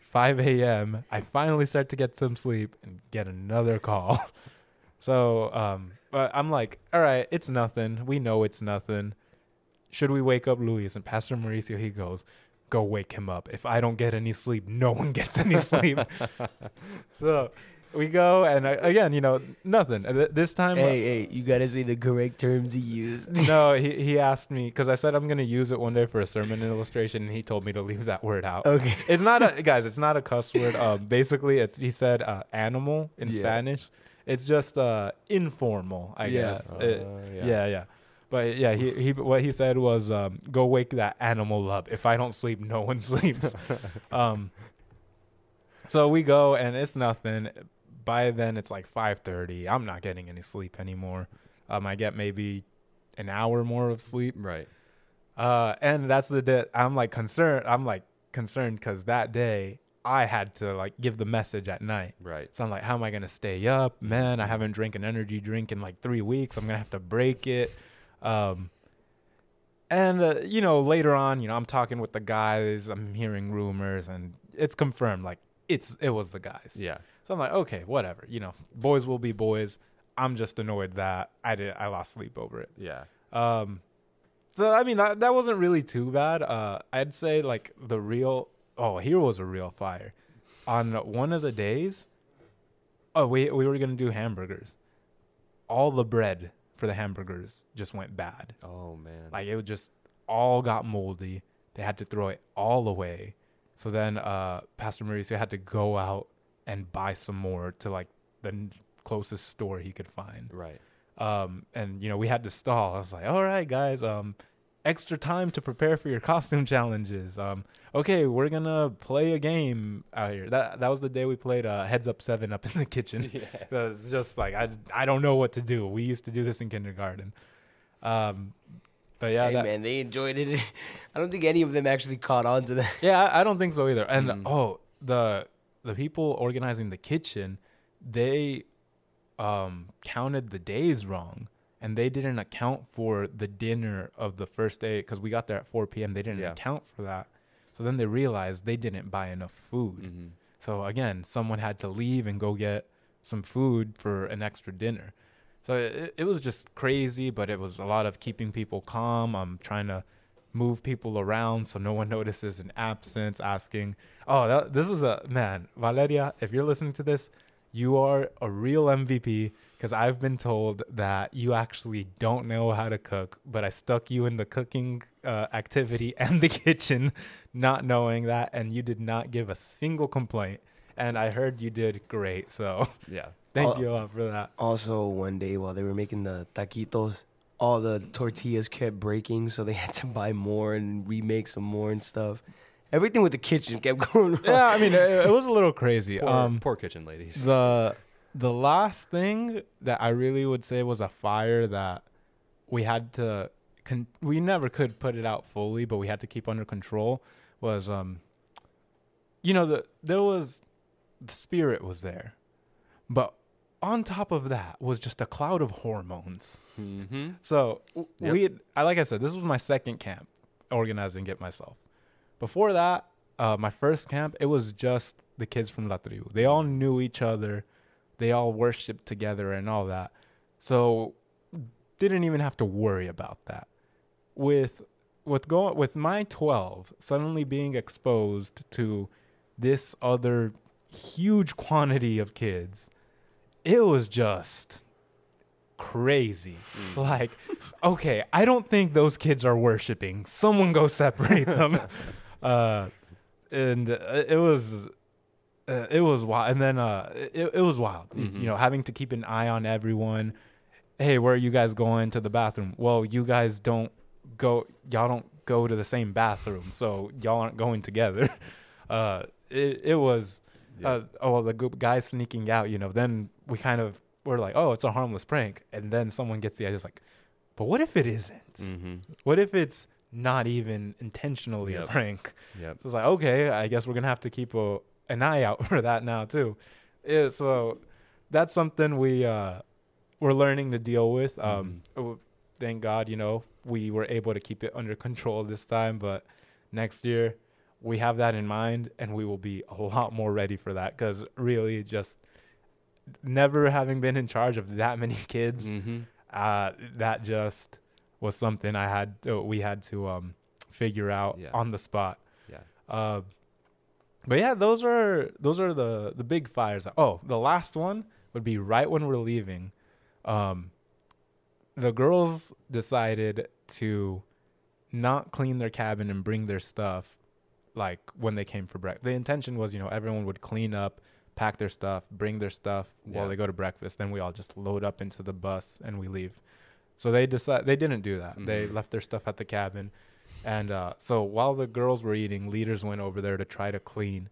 5 a.m. I finally start to get some sleep and get another call. so, um, but I'm like, all right, it's nothing. We know it's nothing. Should we wake up Luis? And Pastor Mauricio, he goes, go wake him up. If I don't get any sleep, no one gets any sleep. so we go and uh, again, you know, nothing. Uh, This time, uh, Hey, hey, you gotta say the correct terms he used. no, he he asked me because I said I'm gonna use it one day for a sermon illustration, and he told me to leave that word out. Okay. It's not a guys. It's not a cuss word. Uh, basically, it's he said uh, animal in Yeah. Spanish. It's just uh, informal, I Yeah. guess. It- Uh, yeah. yeah, But yeah, he, he what he said was, um, "Go wake that animal up. If I don't sleep, no one sleeps." um, so we go and it's nothing. By then it's like five thirty. I'm not getting any sleep anymore. Um, I get maybe an hour more of sleep. Right. Uh, and that's the day I'm like concerned. I'm like concerned because that day I had to like give the message at night. Right. So I'm like, how am I gonna stay up, man? I haven't drank an energy drink in like three weeks. I'm gonna have to break it. Um, and uh, you know, later on, you know, I'm talking with the guys. I'm hearing rumors, and it's confirmed. Like it's it was the guys. Yeah. So I'm like, okay, whatever. You know, boys will be boys. I'm just annoyed that I did I lost sleep over it. Yeah. Um, so I mean that, that wasn't really too bad. Uh, I'd say like the real oh here was a real fire. On one of the days, oh we we were gonna do hamburgers. All the bread for the hamburgers just went bad. Oh man. Like it just all got moldy. They had to throw it all away. So then uh, Pastor Mauricio had to go out and buy some more to like the n- closest store he could find right. um, and you know we had to stall. I was like, all right, guys, um, extra time to prepare for your costume challenges. Um, okay, we're gonna play a game out here. That that was the day we played uh, Heads Up Seven up in the kitchen. Yes. It was just like I I don't know what to do. We used to do this in kindergarten. Um, but yeah, hey that, man, they enjoyed it. I don't think any of them actually caught on to that. Yeah, I, I don't think so either. And Mm. oh, the the people organizing the kitchen, they um counted the days wrong and they didn't account for the dinner of the first day cuz we got there at 4 p.m. They didn't Yeah. account for that. So then they realized they didn't buy enough food. Mm-hmm. So again, someone had to leave and go get some food for an extra dinner. So it, it was just crazy, but it was a lot of keeping people calm. I'm trying to move people around so no one notices an absence, asking, "Oh, that, this is a man, Valeria. If you're listening to this, you are a real MVP." Because I've been told that you actually don't know how to cook, but I stuck you in the cooking uh, activity and the kitchen, not knowing that, and you did not give a single complaint. And I heard you did great, so Yeah. thank Oh. you a lot for that. Also, one day while they were making the taquitos, all the tortillas kept breaking, so they had to buy more and remake some more and stuff. Everything with the kitchen kept going wrong. Yeah, I mean, it, it was a little crazy. Poor, um, poor kitchen ladies. the the last thing that I really would say was a fire that we had to con- we never could put it out fully, but we had to keep under control was um you know the there was the spirit was there. But on top of that was just a cloud of hormones. Mm-hmm. So Yep. we, I like I said, this was my second camp organizing it myself. Before that, uh, my first camp, it was just the kids from La Tribu. They all knew each other, they all worshipped together and all that. So didn't even have to worry about that. With with going with my twelve suddenly being exposed to this other huge quantity of kids, it was just crazy. Like, okay, I don't think those kids are worshiping. Someone go separate them. uh, and uh, it was, uh, it was wild. And then uh, it, it was wild. Mhm. You know, having to keep an eye on everyone. Hey, where are you guys going to the bathroom? Well, you guys don't go. Y'all don't go to the same bathroom, so y'all aren't going together. Uh, it it was. Uh, oh, the group guys sneaking out, you know, then we kind of were like, oh, it's a harmless prank. And then someone gets the idea, it's like, but what if it isn't? Mm-hmm. What if it's not even intentionally Yep. a prank? Yep. So it's like, okay, I guess we're going to have to keep a, an eye out for that now, too. Yeah, so that's something we, uh, we're learning to deal with. Um, oh, Thank God, you know, we were able to keep it under control this time. But next year, we have that in mind and we will be a lot more ready for that because really just never having been in charge of that many kids Mm-hmm. uh, that just was something i had uh, we had to um, figure out Yeah. on the spot Yeah. But yeah, those are those are the the big fires. Oh, the last one would be right when we're leaving. Um, the girls decided to not clean their cabin and bring their stuff like when they came for breakfast. The intention was, you know, everyone would clean up, pack their stuff, bring their stuff while Yeah. they go to breakfast. Then we all just load up into the bus and we leave. So they decide they didn't do that. They Mhm. left their stuff at the cabin. And uh, so while the girls were eating, leaders went over there to try to clean.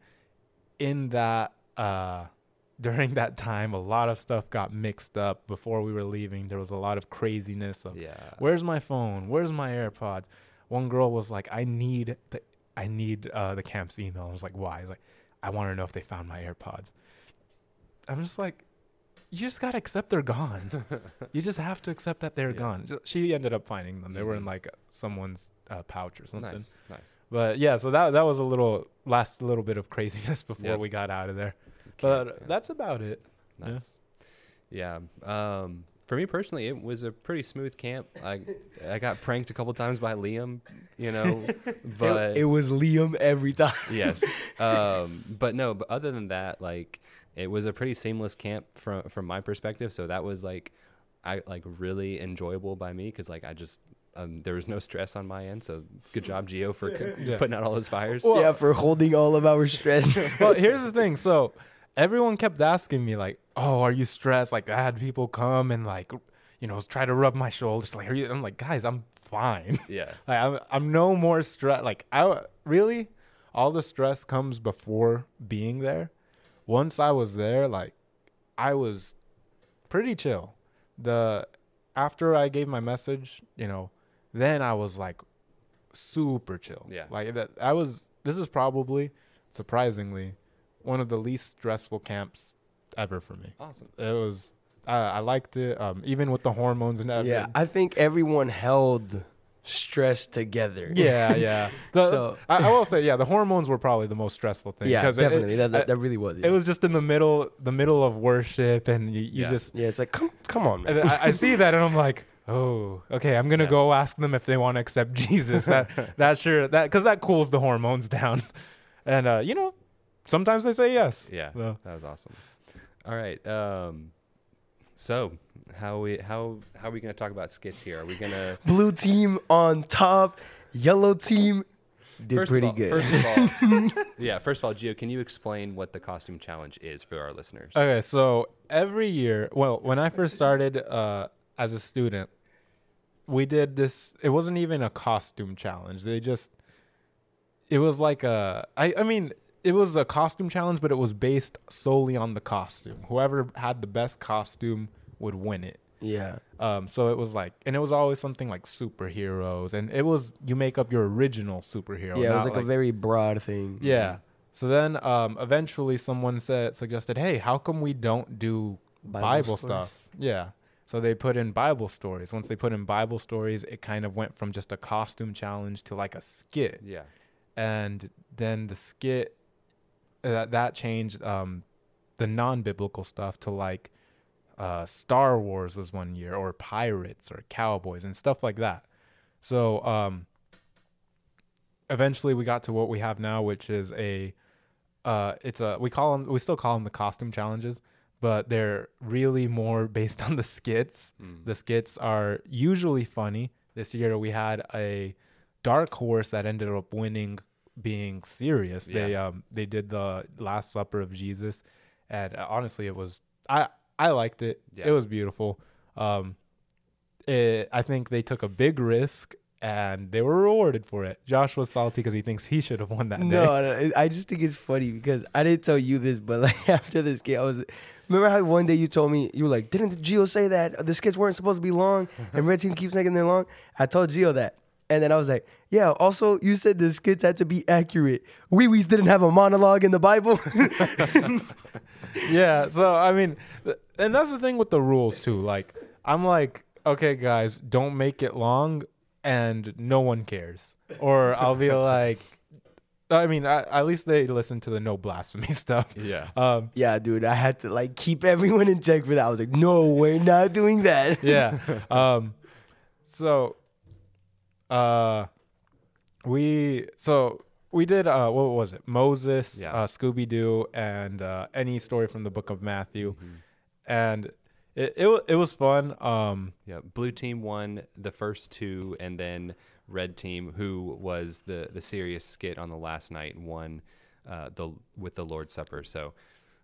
In that uh, during that time, a lot of stuff got mixed up before we were leaving. There was a lot of craziness of Yeah. where's my phone? Where's my AirPods? One girl was like, I need the I need uh, the camp's email. I was like, why? He's like, I want to know if they found my AirPods. I'm just like, you just gotta accept they're gone. you just have to accept that they're Yeah. gone. She ended up finding them. They were in Mhm. like someone's uh, pouch or something. Nice. Nice. But yeah, so that that was a little last little bit of craziness before Yep. we got out of there. Camp, But yeah. that's about it. Yeah. Nice. Yeah. Um, for me personally, it was a pretty smooth camp. I I got pranked a couple times by Liam, you know, but it, it was Liam every time. yes. Um, but no, but other than that, like it was a pretty seamless camp from from my perspective. So that was like I like really enjoyable by me because like I just um, there was no stress on my end. So good job, Gio, for c- Yeah. putting out all those fires. Well- yeah, for holding all of our stress. well, here's the thing. So everyone kept asking me like, "Oh, are you stressed?" Like I had people come and like, you know, try to rub my shoulders. Like, are you? I'm like, guys, I'm fine. yeah. like, I'm I'm no more stressed. Like, I really, all the stress comes before being there. Once I was there, like, I was pretty chill. The after I gave my message, you know, then I was like super chill. Yeah. Like that I was this is probably surprisingly one of the least stressful camps ever for me. Awesome. It was I I liked it um even with the hormones and everything. yeah, I think everyone held stress together. Yeah, yeah. The, So- I, I will say, yeah, the hormones were probably the most stressful thing. yeah, 'cause it- definitely. that, I- that, that really was. It, was just in the middle, the middle of worship, and you, you Yeah. just. Yeah, it's like come, come on, man. And I, I see that, and I'm like, oh, okay. I'm gonna Yeah. go ask them if they want to accept Jesus. That that sure that because that cools the hormones down, and uh, you know, sometimes they say yes. Yeah. So, That was awesome. All right. Um, so how we how how are we gonna talk about skits here? Are we gonna Blue team on top, yellow team did first pretty all, good. First of all, yeah. First of all, Gio, can you explain what the costume challenge is for our listeners? Okay, so every year, well, when I first started uh, as a student, we did this. It wasn't even a costume challenge. They just, it was like a. I I mean, it was a costume challenge, but it was based solely on the costume. Whoever had the best costume would win it. yeah, Um, so it was like, and it was always something like superheroes, and it was you make up your original superhero. yeah, it was not like, a very broad thing. yeah. So then, um, eventually, someone said suggested, "Hey, how come we don't do Bible, Bible stuff?" Yeah. So they put in Bible stories. Once they put in Bible stories, it kind of went from just a costume challenge to like a skit, Yeah. and then the skit that that changed um, the non-biblical stuff to like uh, Star Wars was one year, or pirates, or cowboys, and stuff like that. So um, eventually, we got to what we have now, which is a uh, it's a we call them we still call them the costume challenges, but they're really more based on the skits. Mm. The skits are usually funny. This year we had a dark horse that ended up winning being serious. They um they did the Last Supper of Jesus, and uh, honestly, it was I I liked it. Yeah. It was beautiful. Um, it, I think they took a big risk and they were rewarded for it. Josh was salty because he thinks he should have won that day. No, no, I just think it's funny because I didn't tell you this, but like after this game, I was. Remember how one day you told me you were like, didn't Gio say that the skits weren't supposed to be long and Red Team keeps making them long? I told Gio that, and then I was like, yeah. Also, you said the skits had to be accurate. Wee Wees didn't have a monologue in the Bible. yeah so i mean and that's the thing with the rules too like i'm like okay guys don't make it long and no one cares or i'll be like i mean I, at least they listen to the no blasphemy stuff Yeah. um yeah, dude, I had to like keep everyone in check for that. I was like, no, we're not doing that. yeah um so uh we so we did uh what was it moses Yeah. uh scooby-doo and uh any story from the book of matthew Mm-hmm. and it, it, it was fun um Yeah, blue team won the first two, and then red team, who was the the serious skit on the last night, won uh, the with the Lord's Supper. So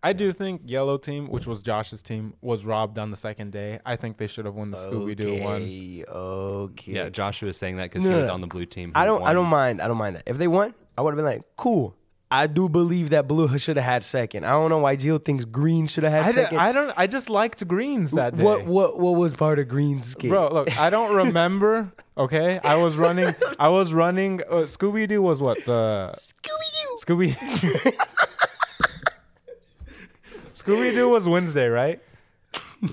i do think yellow team which was josh's team was robbed on the second day i think they should have won the scooby-doo one Okay, Okay. yeah, Joshua was saying that because No, he no, was no. on the blue team. I don't. I don't mind. I don't mind that. If they won, I would have been like, cool. I do believe that blue should have had second. I don't know why Gio thinks green should have had I, di- second. I don't i just liked greens that day what what what was part of Green's skit? Bro, look, I don't remember. Okay, I was running. I was running. Uh, Scooby Doo was what the Scooby Doo. Scooby. Scooby Doo was Wednesday, right?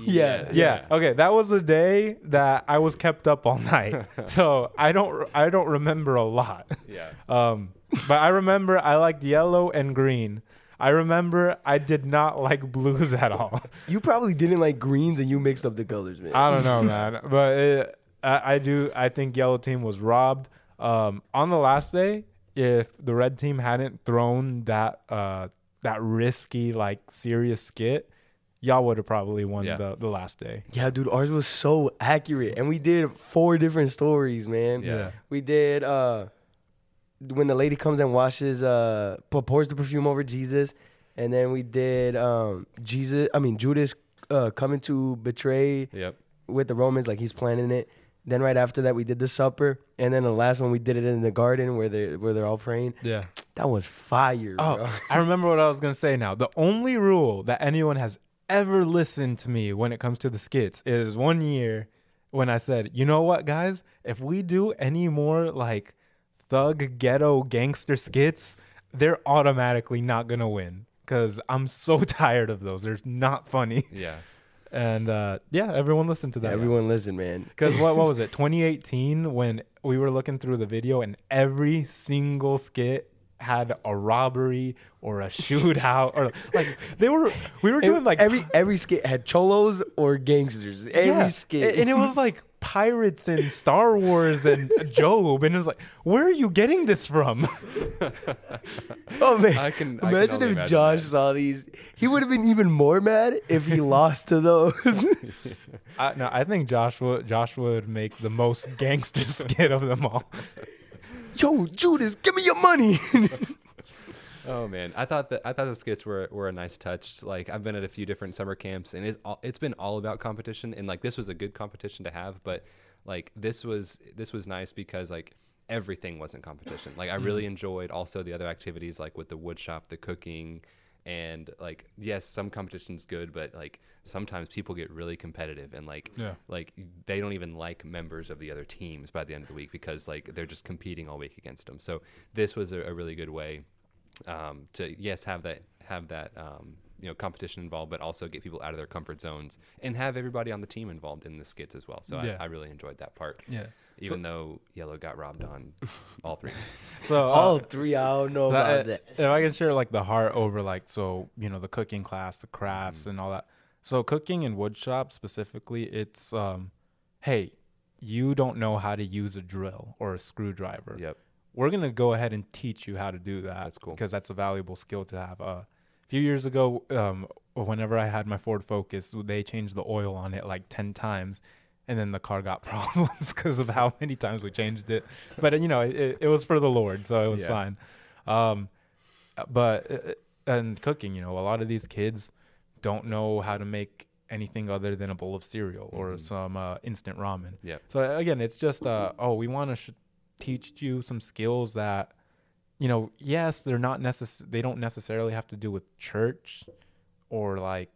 Yeah. Yeah. Okay, that was the day that I was kept up all night. so I don't. I don't remember a lot. Yeah. Um, but I remember I liked yellow and green. I remember I did not like blues at all. You probably didn't like greens and you mixed up the colors, man. I don't know, man. But it, I, I do. I think yellow team was robbed. Um, on the last day, if the red team hadn't thrown that uh that risky like serious skit, y'all would have probably won Yeah. the the last day. yeah, dude, ours was so accurate, and we did four different stories, man. Yeah. We did uh when the lady comes and washes uh pours the perfume over Jesus, and then we did um Jesus. I mean Judas uh coming to betray Yep. with the Romans, like he's planning it. Then right after that, we did the supper, and then the last one we did it in the garden where they where they're all praying. Yeah. That was fire. Oh, bro. I remember what I was gonna say now. The only rule that anyone has ever listened to me when it comes to the skits is one year when I said, you know what, guys, if we do any more like thug ghetto gangster skits, they're automatically not gonna win. Cause I'm so tired of those. They're not funny. Yeah. And uh, yeah, everyone listened to that. Everyone listen, man. Because what, what was it? 2018 when we were looking through the video and every single skit had a robbery or a shootout or like they were we were doing like every every skit had cholos or gangsters. Every yeah. skit, and it was like pirates and Star Wars and Job and it was like where are you getting this from? oh man, I can- I can imagine only if imagine Josh that. saw these. He would have been even more mad if he lost to those. I, no, I think Joshua Joshua would make the most gangster skit of them all. Yo, Judas, give me your money. Oh man, I thought that I thought the skits were, were a nice touch. Like I've been at a few different summer camps, and it's all, it's been all about competition. And like this was a good competition to have, but like this was this was nice because like everything wasn't competition. Like I mm-hmm. really enjoyed also the other activities like with the wood shop, the cooking, and like yes, some competition's good, but like sometimes people get really competitive and like Yeah. like they don't even like members of the other teams by the end of the week because like they're just competing all week against them. So this was a, a really good way um, to yes have that have that um, you know competition involved, but also get people out of their comfort zones and have everybody on the team involved in the skits as well. So Yeah. I, I really enjoyed that part. Yeah. Even though Yellow got robbed on all three. So uh, All three, I don't know That- about uh, that. If I can share like the heart over like so you know the cooking class, the crafts, and all that. So cooking in wood shop specifically, it's um, hey, you don't know how to use a drill or a screwdriver. Yep. We're gonna go ahead and teach you how to do that. That's cool. because that's a valuable skill to have. Uh, a few years ago, um, whenever I had my Ford Focus, they changed the oil on it like ten times. And then the car got problems because of how many times we changed it. But you know, it, it was for the Lord, so it was Yeah. fine. Um, but uh, and cooking, you know, a lot of these kids don't know how to make anything other than a bowl of cereal or Mhm. some uh, instant ramen. Yep. So again, it's just uh, oh, we want to sh- teach you some skills that, you know, yes, they're not necess- They don't necessarily have to do with church, or like,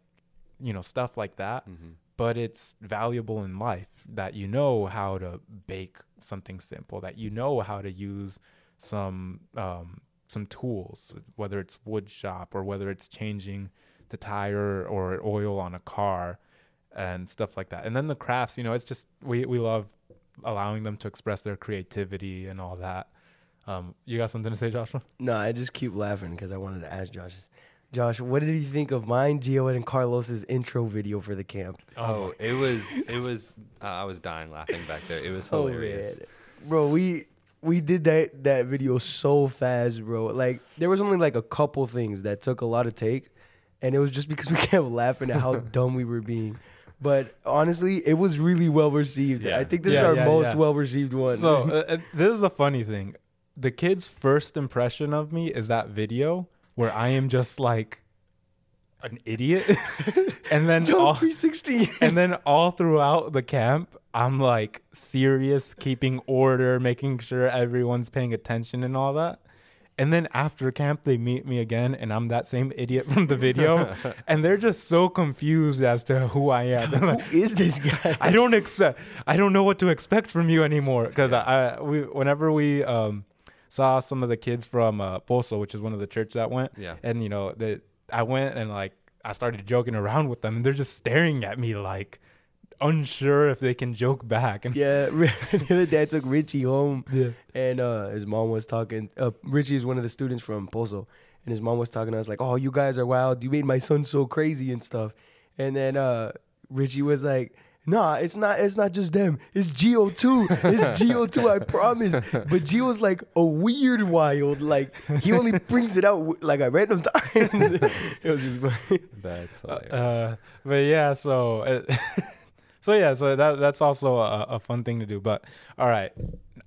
you know, stuff like that. hmm But it's valuable in life that you know how to bake something simple, that you know how to use some um, some tools, whether it's wood shop or whether it's changing the tire or oil on a car and stuff like that. And then the crafts, you know, it's just we we love allowing them to express their creativity and all that. Um, you got something to say, Joshua? No, I just keep laughing because I wanted to ask Josh. Josh, what did you think of mine, Gio, and Carlos's intro video for the camp? Oh, it was it was uh, I was dying laughing back there. It was Oh, hilarious. man. Bro, we we did that that video so fast, bro. Like there was only like a couple things that took a lot of take, and it was just because we kept laughing at how dumb we were being. But honestly, it was really well received. Yeah. I think this Yeah, is our yeah, most yeah. well received one. So uh, uh, this is the funny thing. The kid's first impression of me is that video where I am just like an idiot, and then all, 360. and then all throughout the camp, I'm like serious, keeping order, making sure everyone's paying attention and all that. And then after camp, they meet me again, and I'm that same idiot from the video, and they're just so confused as to who I am. They're like, Who is this guy? I don't expect. I don't know what to expect from you anymore. Because I, I, we, whenever we um, saw some of the kids from uh, Pozo, which is one of the churches that went, Yeah. and you know, that I went and like I started joking around with them, and they're just staring at me like unsure if they can joke back. And Yeah, the other day I took Richie home, Yeah. and uh, his mom was talking. Uh, Richie is one of the students from Pozo, and his mom was talking to us like, "Oh, you guys are wild. You made my son so crazy and stuff." And then uh, Richie was like. Nah, it's not. It's not just them. It's Gio too. It's Gio too. I promise. But Gio's like a weird wild. Like he only brings it out w- like at random times. it was just funny. That's hilarious. Uh, but yeah, so uh, so yeah, so that that's also a, a fun thing to do. But all right,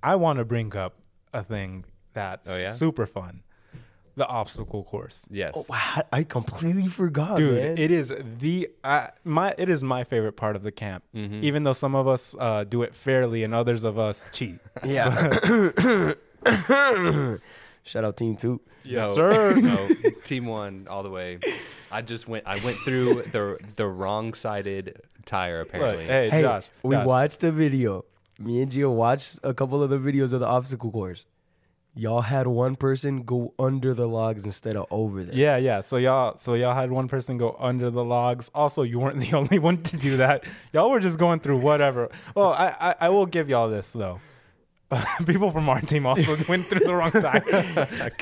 I want to bring up a thing that's Oh, yeah? super fun: the obstacle course. yes. Oh, wow, I completely forgot, Dude, man. it is the uh, my it is my favorite part of the camp. Mhm. Even though some of us uh, do it fairly and others of us cheat. yeah. Shout out Team Two. Yes, sir. no, team one all the way. I just went. I went through the the wrong sided tire Look, apparently. hey, Hey, Josh, we Josh, watched the video. Me and Gio watched a couple of the videos of the obstacle course. Y'all had one person go under the logs instead of over them. Yeah, yeah. So y'all, so y'all had one person go under the logs. Also, you weren't the only one to do that. Y'all were just going through whatever. Well, I, I, I will give y'all this though. People from our team also went through the wrong tires,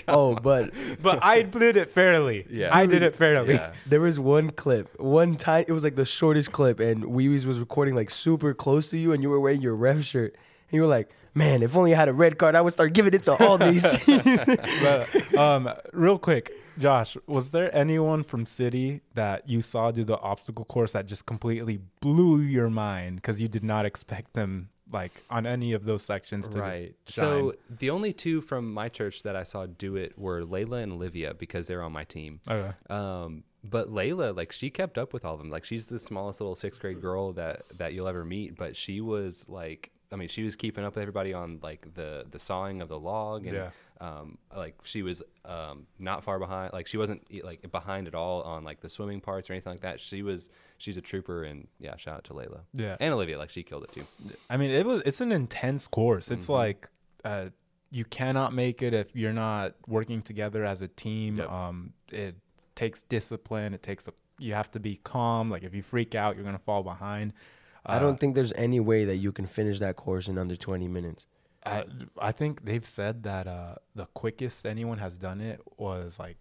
Oh, but but I did it fairly. Yeah. I did it fairly. Yeah. there was one clip, one time it was like the shortest clip, and Weewees was recording like super close to you, and you were wearing your ref shirt, and you were like, "Man, if only I had a red card, I would start giving it to all these teams." But um, real quick, Josh, was there anyone from City that you saw do the obstacle course that just completely blew your mind because you did not expect them like on any of those sections to Right. Just So the only two from my church that I saw do it were Layla and Olivia because they're on my team. Okay. Um, but Layla, like she kept up with all of them. Like she's the smallest little sixth grade girl that that you'll ever meet. But she was like, I mean, she was keeping up with everybody on like the the sawing of the log, and Yeah. um, like she was um not far behind. Like she wasn't like behind at all on like the swimming parts or anything like that. She was she's a trooper, and yeah, shout out to Layla. Yeah. and Olivia, like she killed it too. I mean, it was it's an intense course. It's Mhm. like uh, you cannot make it if you're not working together as a team. Yep. Um, it takes discipline. It takes a you have to be calm. Like if you freak out, you're gonna fall behind. I Uh, don't think there's any way that you can finish that course in under 20 minutes. I I think they've said that uh, the quickest anyone has done it was like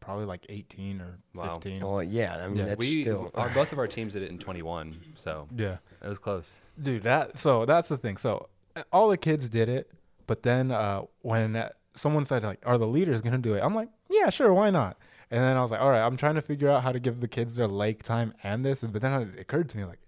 probably like 18 or Wow. 15. Oh yeah, I mean Yeah. that's we still. our, both of our teams did it in 21, so Yeah. it was close. dude that so that's the thing so uh, all the kids did it but then uh when uh, someone said like are the leaders gonna do it i'm like yeah sure why not and then i was like all right i'm trying to figure out how to give the kids their lake time and this but then it occurred to me like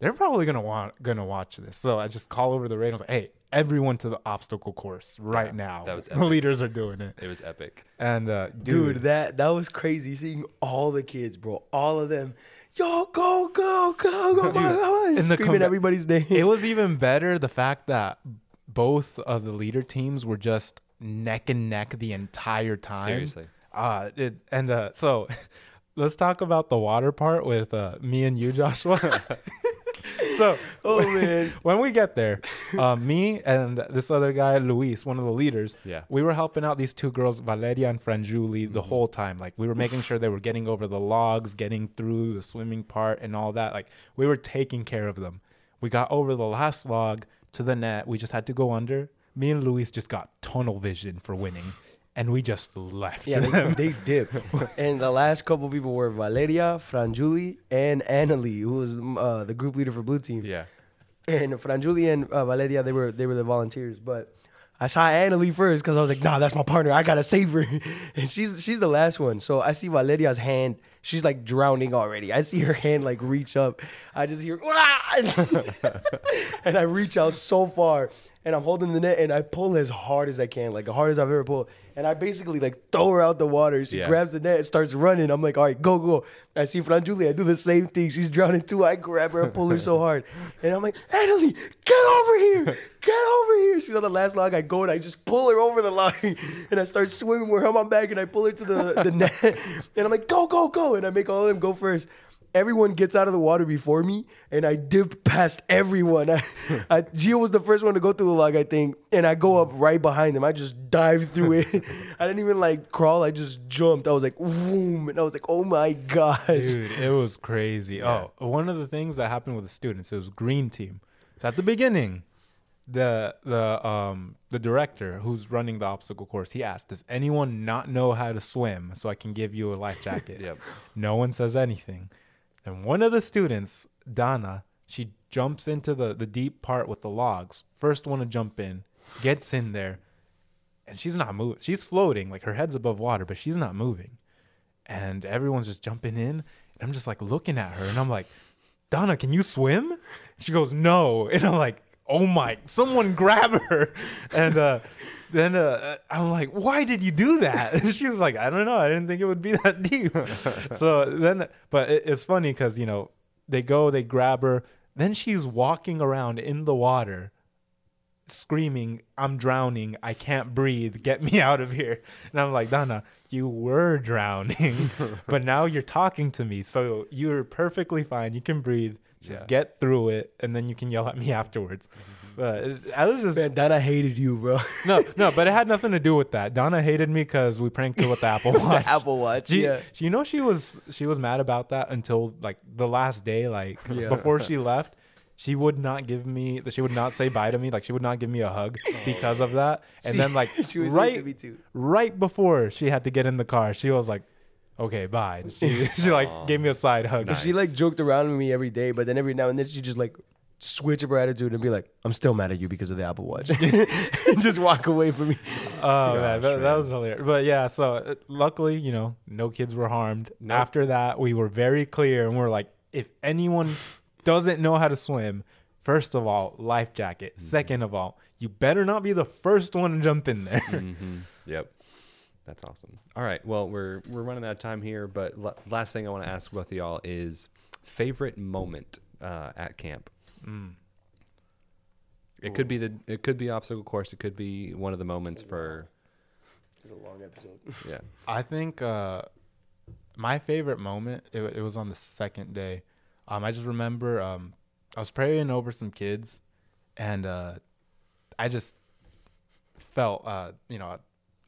they're probably gonna want gonna watch this so i just call over the radio like hey everyone to the obstacle course right Yeah, now that was the leaders are doing it It was epic. and uh Dude, dude, that that was crazy seeing all the kids, bro. All of them. Yo, go, go, go, go, Dude, go, in the screaming comba- everybody's name. it was even better the fact that both of the leader teams were just neck and neck the entire time Seriously. Uh it and uh so let's talk about the water part with uh me and you, Joshua. so oh man. when we get there, uh, me and this other guy, Luis, one of the leaders, Yeah. we were helping out these two girls, Valeria and Franjuli, the Mm-hmm. whole time. Like we were making sure they were getting over the logs, getting through the swimming part and all that. Like we were taking care of them. We got over the last log to the net. We just had to go under. Me and Luis just got tunnel vision for winning. And we just left. Yeah, they, they dipped. and the last couple people were Valeria, Franjuli, and Annalie, who was uh, the group leader for Blue Team. Yeah. And Franjuli and uh, Valeria, they were they were the volunteers. But I saw Annalie first because I was like, nah, that's my partner. I gotta save her. And she's she's the last one. So I see Valeria's hand. She's like drowning already. I see her hand like reach up. I just hear and I reach out so far and I'm holding the net and I pull as hard as I can, like the hardest I've ever pulled. And I basically like throw her out the water. She Yeah. grabs the net and starts running. I'm like, all right, go, go. I see Fran Julia. I do the same thing. She's drowning too. I grab her and pull her so hard. And I'm like, Annalie, get over here. Get over here. She's on the last log. I go and I just pull her over the log. And I start swimming with her on my back and I pull her to the, the net. And I'm like, go, go, go. And I make all of them go first everyone gets out of the water before me, and I dip past everyone. I, I, Gio was the first one to go through the log, I think, and I go up right behind him. I just dive through it. I didn't even like crawl. I just jumped. I was like, boom, and I was like, oh my gosh. Dude, it was crazy. Oh, one of the things that happened with the students, it was green team. So at the beginning, the the um the director who's running the obstacle course, he asked, "Does anyone not know how to swim so I can give you a life jacket?" Yep. No one says anything. And one of the students, Donna, she jumps into the the deep part with the logs. First one to jump in, gets in there, and she's not moving. She's floating, like her head's above water, but she's not moving. And everyone's just jumping in, and I'm just like looking at her, and I'm like, Donna, can you swim? She goes, No, and I'm like, Oh my! Someone grab her, and uh, then uh, I'm like, Why did you do that? She was like, I don't know. I didn't think it would be that deep. so then, but it, it's funny because you know they go, they grab her, then she's walking around in the water screaming, I'm drowning. I can't breathe. Get me out of here. And I'm like, Donna, you were drowning, but now you're talking to me. So you're perfectly fine. You can breathe. Just Yeah. get through it. And then you can yell at me afterwards. Mm-hmm. But it- I was just, Man, Donna hated you, bro. no, no, but it had nothing to do with that. Donna hated me because we pranked her with the Apple Watch. the Apple Watch. She, yeah. she, you know, she was she was mad about that until like the last day, like Yeah. before she left. She would not give me. She would not say bye to me. Like she would not give me a hug oh. because of that. And She- then like she was right, into me too. right before she had to get in the car, she was like, "Okay, bye." And She she like gave me a side hug. Nice. She like joked around with me every day, but then every now and then she just like switch up her attitude and be like, "I'm still mad at you because of the Apple Watch," and just walk away from me. Oh man, Gosh, that, that man. was hilarious. But yeah, so uh, luckily, you know, no kids were harmed. Nope. After that, we were very clear and we're like, if anyone doesn't know how to swim, first of all, life jacket. Mm-hmm. Second of all, you better not be the first one to jump in there. hmm Yep. That's awesome. All right. Well, we're we're running out of time here, but l- last thing I want to ask both of y'all is favorite moment uh, at camp. Mm. It could be the it could be obstacle course. It could be one of the moments for It's a long episode. yeah. I think uh, my favorite moment it, it was on the second day. Um, I just remember um, I was praying over some kids, and uh, I just felt uh, you know,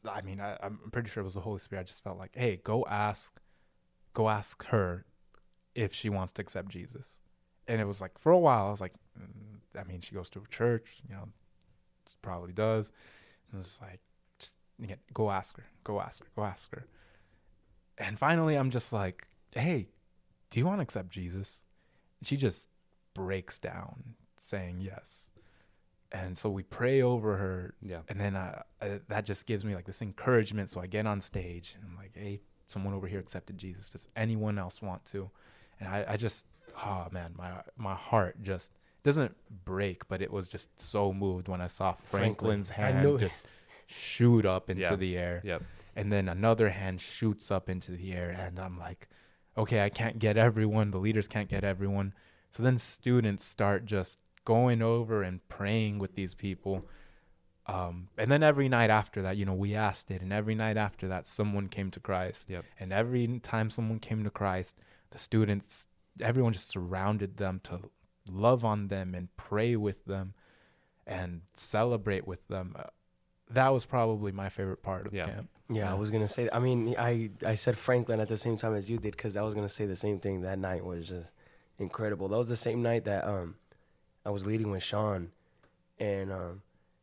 I mean, I, I'm pretty sure it was the Holy Spirit. I just felt like, hey, go ask, go ask her if she wants to accept Jesus. And it was like for a while, I was like, mm, I mean, she goes to a church, you know, probably does. And it's like, just go ask her, go ask her, go ask her. And finally, I'm just like, hey, do you want to accept Jesus? And she just breaks down saying yes. And so we pray over her. Yeah. And then uh, uh, that just gives me like this encouragement. So I get on stage and I'm like, hey, someone over here accepted Jesus. Does anyone else want to? And I, I just, oh man, my my heart just doesn't break, but it was just so moved when I saw Franklin's I hand just shoot up into Yeah. the air Yep. and then another hand shoots up into the air and i'm like okay i can't get everyone the leaders can't get everyone so then students start just going over and praying with these people um, and then every night after that you know we asked it and every night after that someone came to christ Yep. and every time someone came to christ the students everyone just surrounded them to love on them and pray with them and celebrate with them Uh, that was probably my favorite part of Yeah. camp Yeah, I was gonna say. I mean, I I said Franklin at the same time as you did because I was gonna say the same thing. That night was just incredible. That was the same night that um I was leading with Sean, and um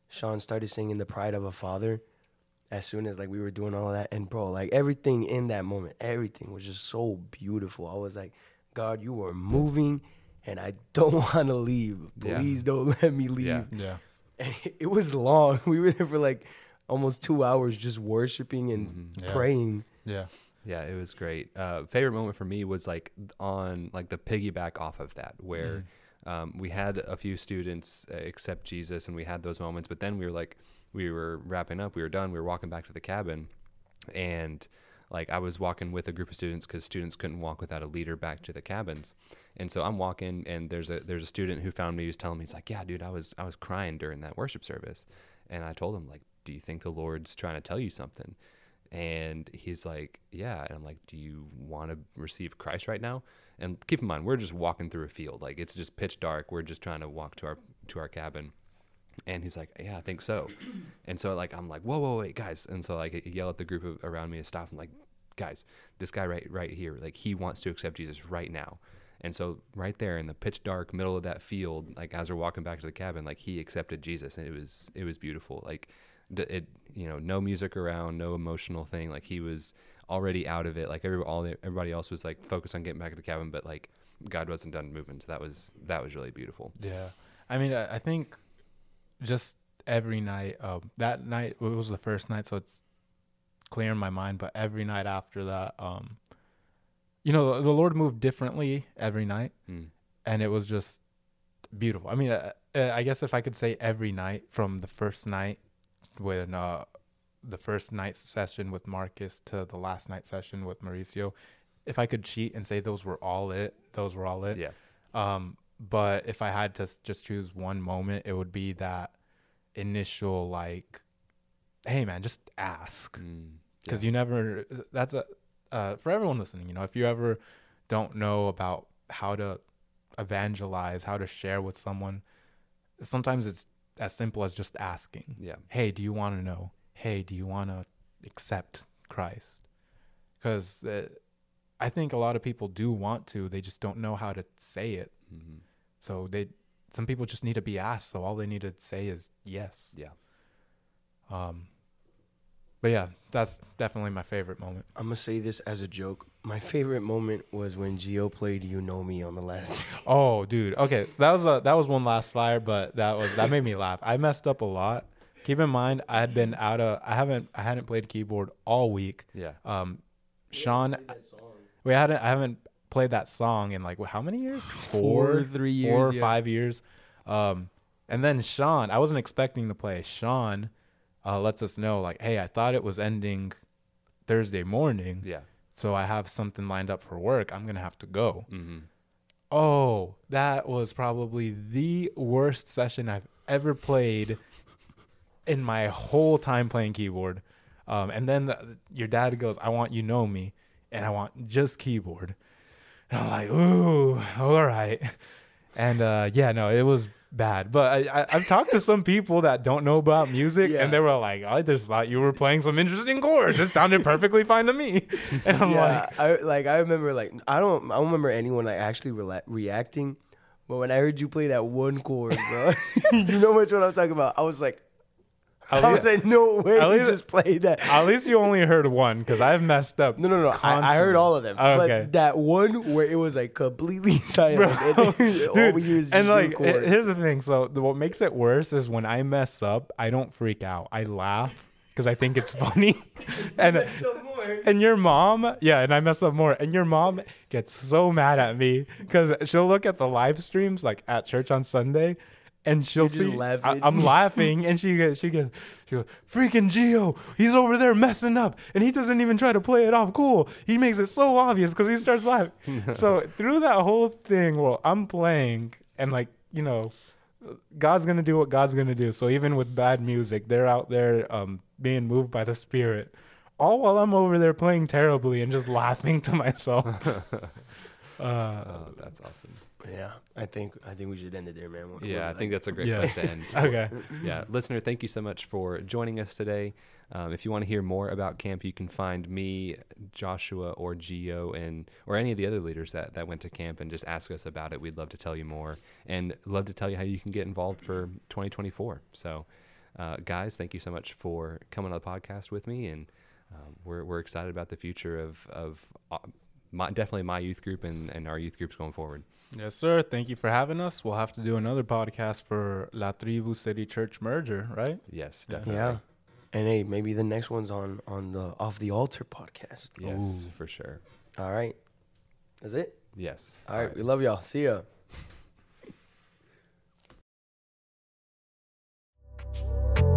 Sean started singing "The Pride of a Father." As soon as like we were doing all that, and bro, like everything in that moment, everything was just so beautiful. I was like, God, you are moving, and I don't want to leave. Yeah. Please don't let me leave. Yeah. yeah and it, it was long. We were there for like almost two hours just worshiping and Mm-hmm. Yeah. praying. Yeah. Yeah, it was great. Uh, favorite moment for me was like on like the piggyback off of that, where um, we had a few students uh, accept Jesus, and we had those moments. But then we were like, we were wrapping up, we were done, we were walking back to the cabin, and like I was walking with a group of students because students couldn't walk without a leader back to the cabins, and so I'm walking, and there's a there's a student who found me who's telling me he's like, yeah, dude, I was I was crying during that worship service, and I told him like, do you think the Lord's trying to tell you something? And he's like, Yeah. And I'm like, Do you want to receive Christ right now? And keep in mind, we're just walking through a field. Like it's just pitch dark. We're just trying to walk to our to our cabin. And he's like, Yeah, I think so. And so like I'm like, Whoa, whoa, wait, guys. And so like I yell at the group of, around me to stop. I'm like, guys, this guy right right here, like he wants to accept Jesus right now. And so right there in the pitch dark middle of that field, like as we're walking back to the cabin, like he accepted Jesus, and it was it was beautiful. Like it, you know, no music around, no emotional thing. Like he was already out of it. Like every all the, everybody else was like focused on getting back to the cabin, but like God wasn't done moving. So that was that was really beautiful. Yeah, I mean, I, I think just every night. Uh, that night it was the first night, so it's clear in my mind. But every night after that, um, you know, the, the Lord moved differently every night, Mm. and it was just beautiful. I mean, uh, uh, I guess if I could say every night from the first night when uh, the first night session with Marcus to the last night session with Mauricio, if I could cheat and say those were all it, those were all it. Yeah. Um, but if I had to just choose one moment, it would be that initial like, "Hey, man, just ask," Mm. because Yeah. you never. That's a uh, for everyone listening. You know, if you ever don't know about how to evangelize, how to share with someone, sometimes it's as simple as just asking. Yeah. Hey, do you want to know? Hey, do you want to accept Christ? Because uh, I think a lot of people do want to, they just don't know how to say it. hmm So they, some people just need to be asked. So all they need to say is yes. Yeah. Um, but yeah, that's definitely my favorite moment. I'm gonna say this as a joke. My favorite moment was when Gio played "You Know Me" on the last. Oh, dude. Okay, so that was a that was one last fire, but that was that made me laugh. I messed up a lot. Keep in mind, I had been out of I haven't I hadn't played keyboard all week. Yeah. Um, Sean, we hadn't I haven't played that song in like what, how many years? Four, or years, yeah. five years. Um, and then Sean, I wasn't expecting to play. Sean uh, lets us know like, hey, I thought it was ending Thursday morning, Yeah. so I have something lined up for work. I'm gonna have to go. hmm Oh, that was probably the worst session I've ever played in my whole time playing keyboard. Um, and then the, your dad goes, "I want you know me, and I want just keyboard." And I'm like, "Ooh, all right." And uh, yeah, no, it was bad. But I, I, I've talked to some people that don't know about music, Yeah. and they were like, "I just thought you were playing some interesting chords. It sounded perfectly fine to me." And I'm yeah, like, I like I remember like I don't I don't remember anyone like actually rela- reacting, but when I heard you play that one chord, bro, you know much what I'm talking about. I was like, At I was like, no way, at you least- just played that. At least you only heard one because I've messed up. No, no, no. I, I heard all of them. Oh, okay. But that one where it was like completely silent. And then all dude, we is and like, it- here's the thing. So the, what makes it worse is when I mess up, I don't freak out. I laugh because I think it's funny, and and your mom, yeah, and I mess up more. And your mom gets so mad at me because she'll look at the live streams like at church on Sunday. And she'll see laughing. I, am laughing, and she goes, she goes, she goes, freaking Gio, he's over there messing up, and he doesn't even try to play it off cool. He makes it so obvious because he starts laughing. so through that whole thing, well, I'm playing, and like you know, God's gonna do what God's gonna do. So even with bad music, they're out there um, being moved by the Spirit, all while I'm over there playing terribly and just laughing to myself. uh, Oh, that's awesome. yeah, I think I think we should end it there, man. We'll- Yeah, I we'll- think that's a great Yeah. place to end. okay. yeah, listener, thank you so much for joining us today. Um, if you want to hear more about camp, you can find me, Joshua, or Gio, and or any of the other leaders that, that went to camp, and just ask us about it. We'd love to tell you more, and love to tell you how you can get involved for 2024. So, uh, guys, thank you so much for coming on the podcast with me, and um, we're we're excited about the future of of uh, my, definitely my youth group and, and our youth groups going forward. Yes, sir. Thank you for having us. We'll have to do another podcast for La Tribu City Church merger, right? Yes, definitely. Yeah. And hey, maybe the next one's on on the Off the Altar podcast. Yes, Ooh. for sure. All right. is it? Yes. All, All right. right. We love y'all. See ya.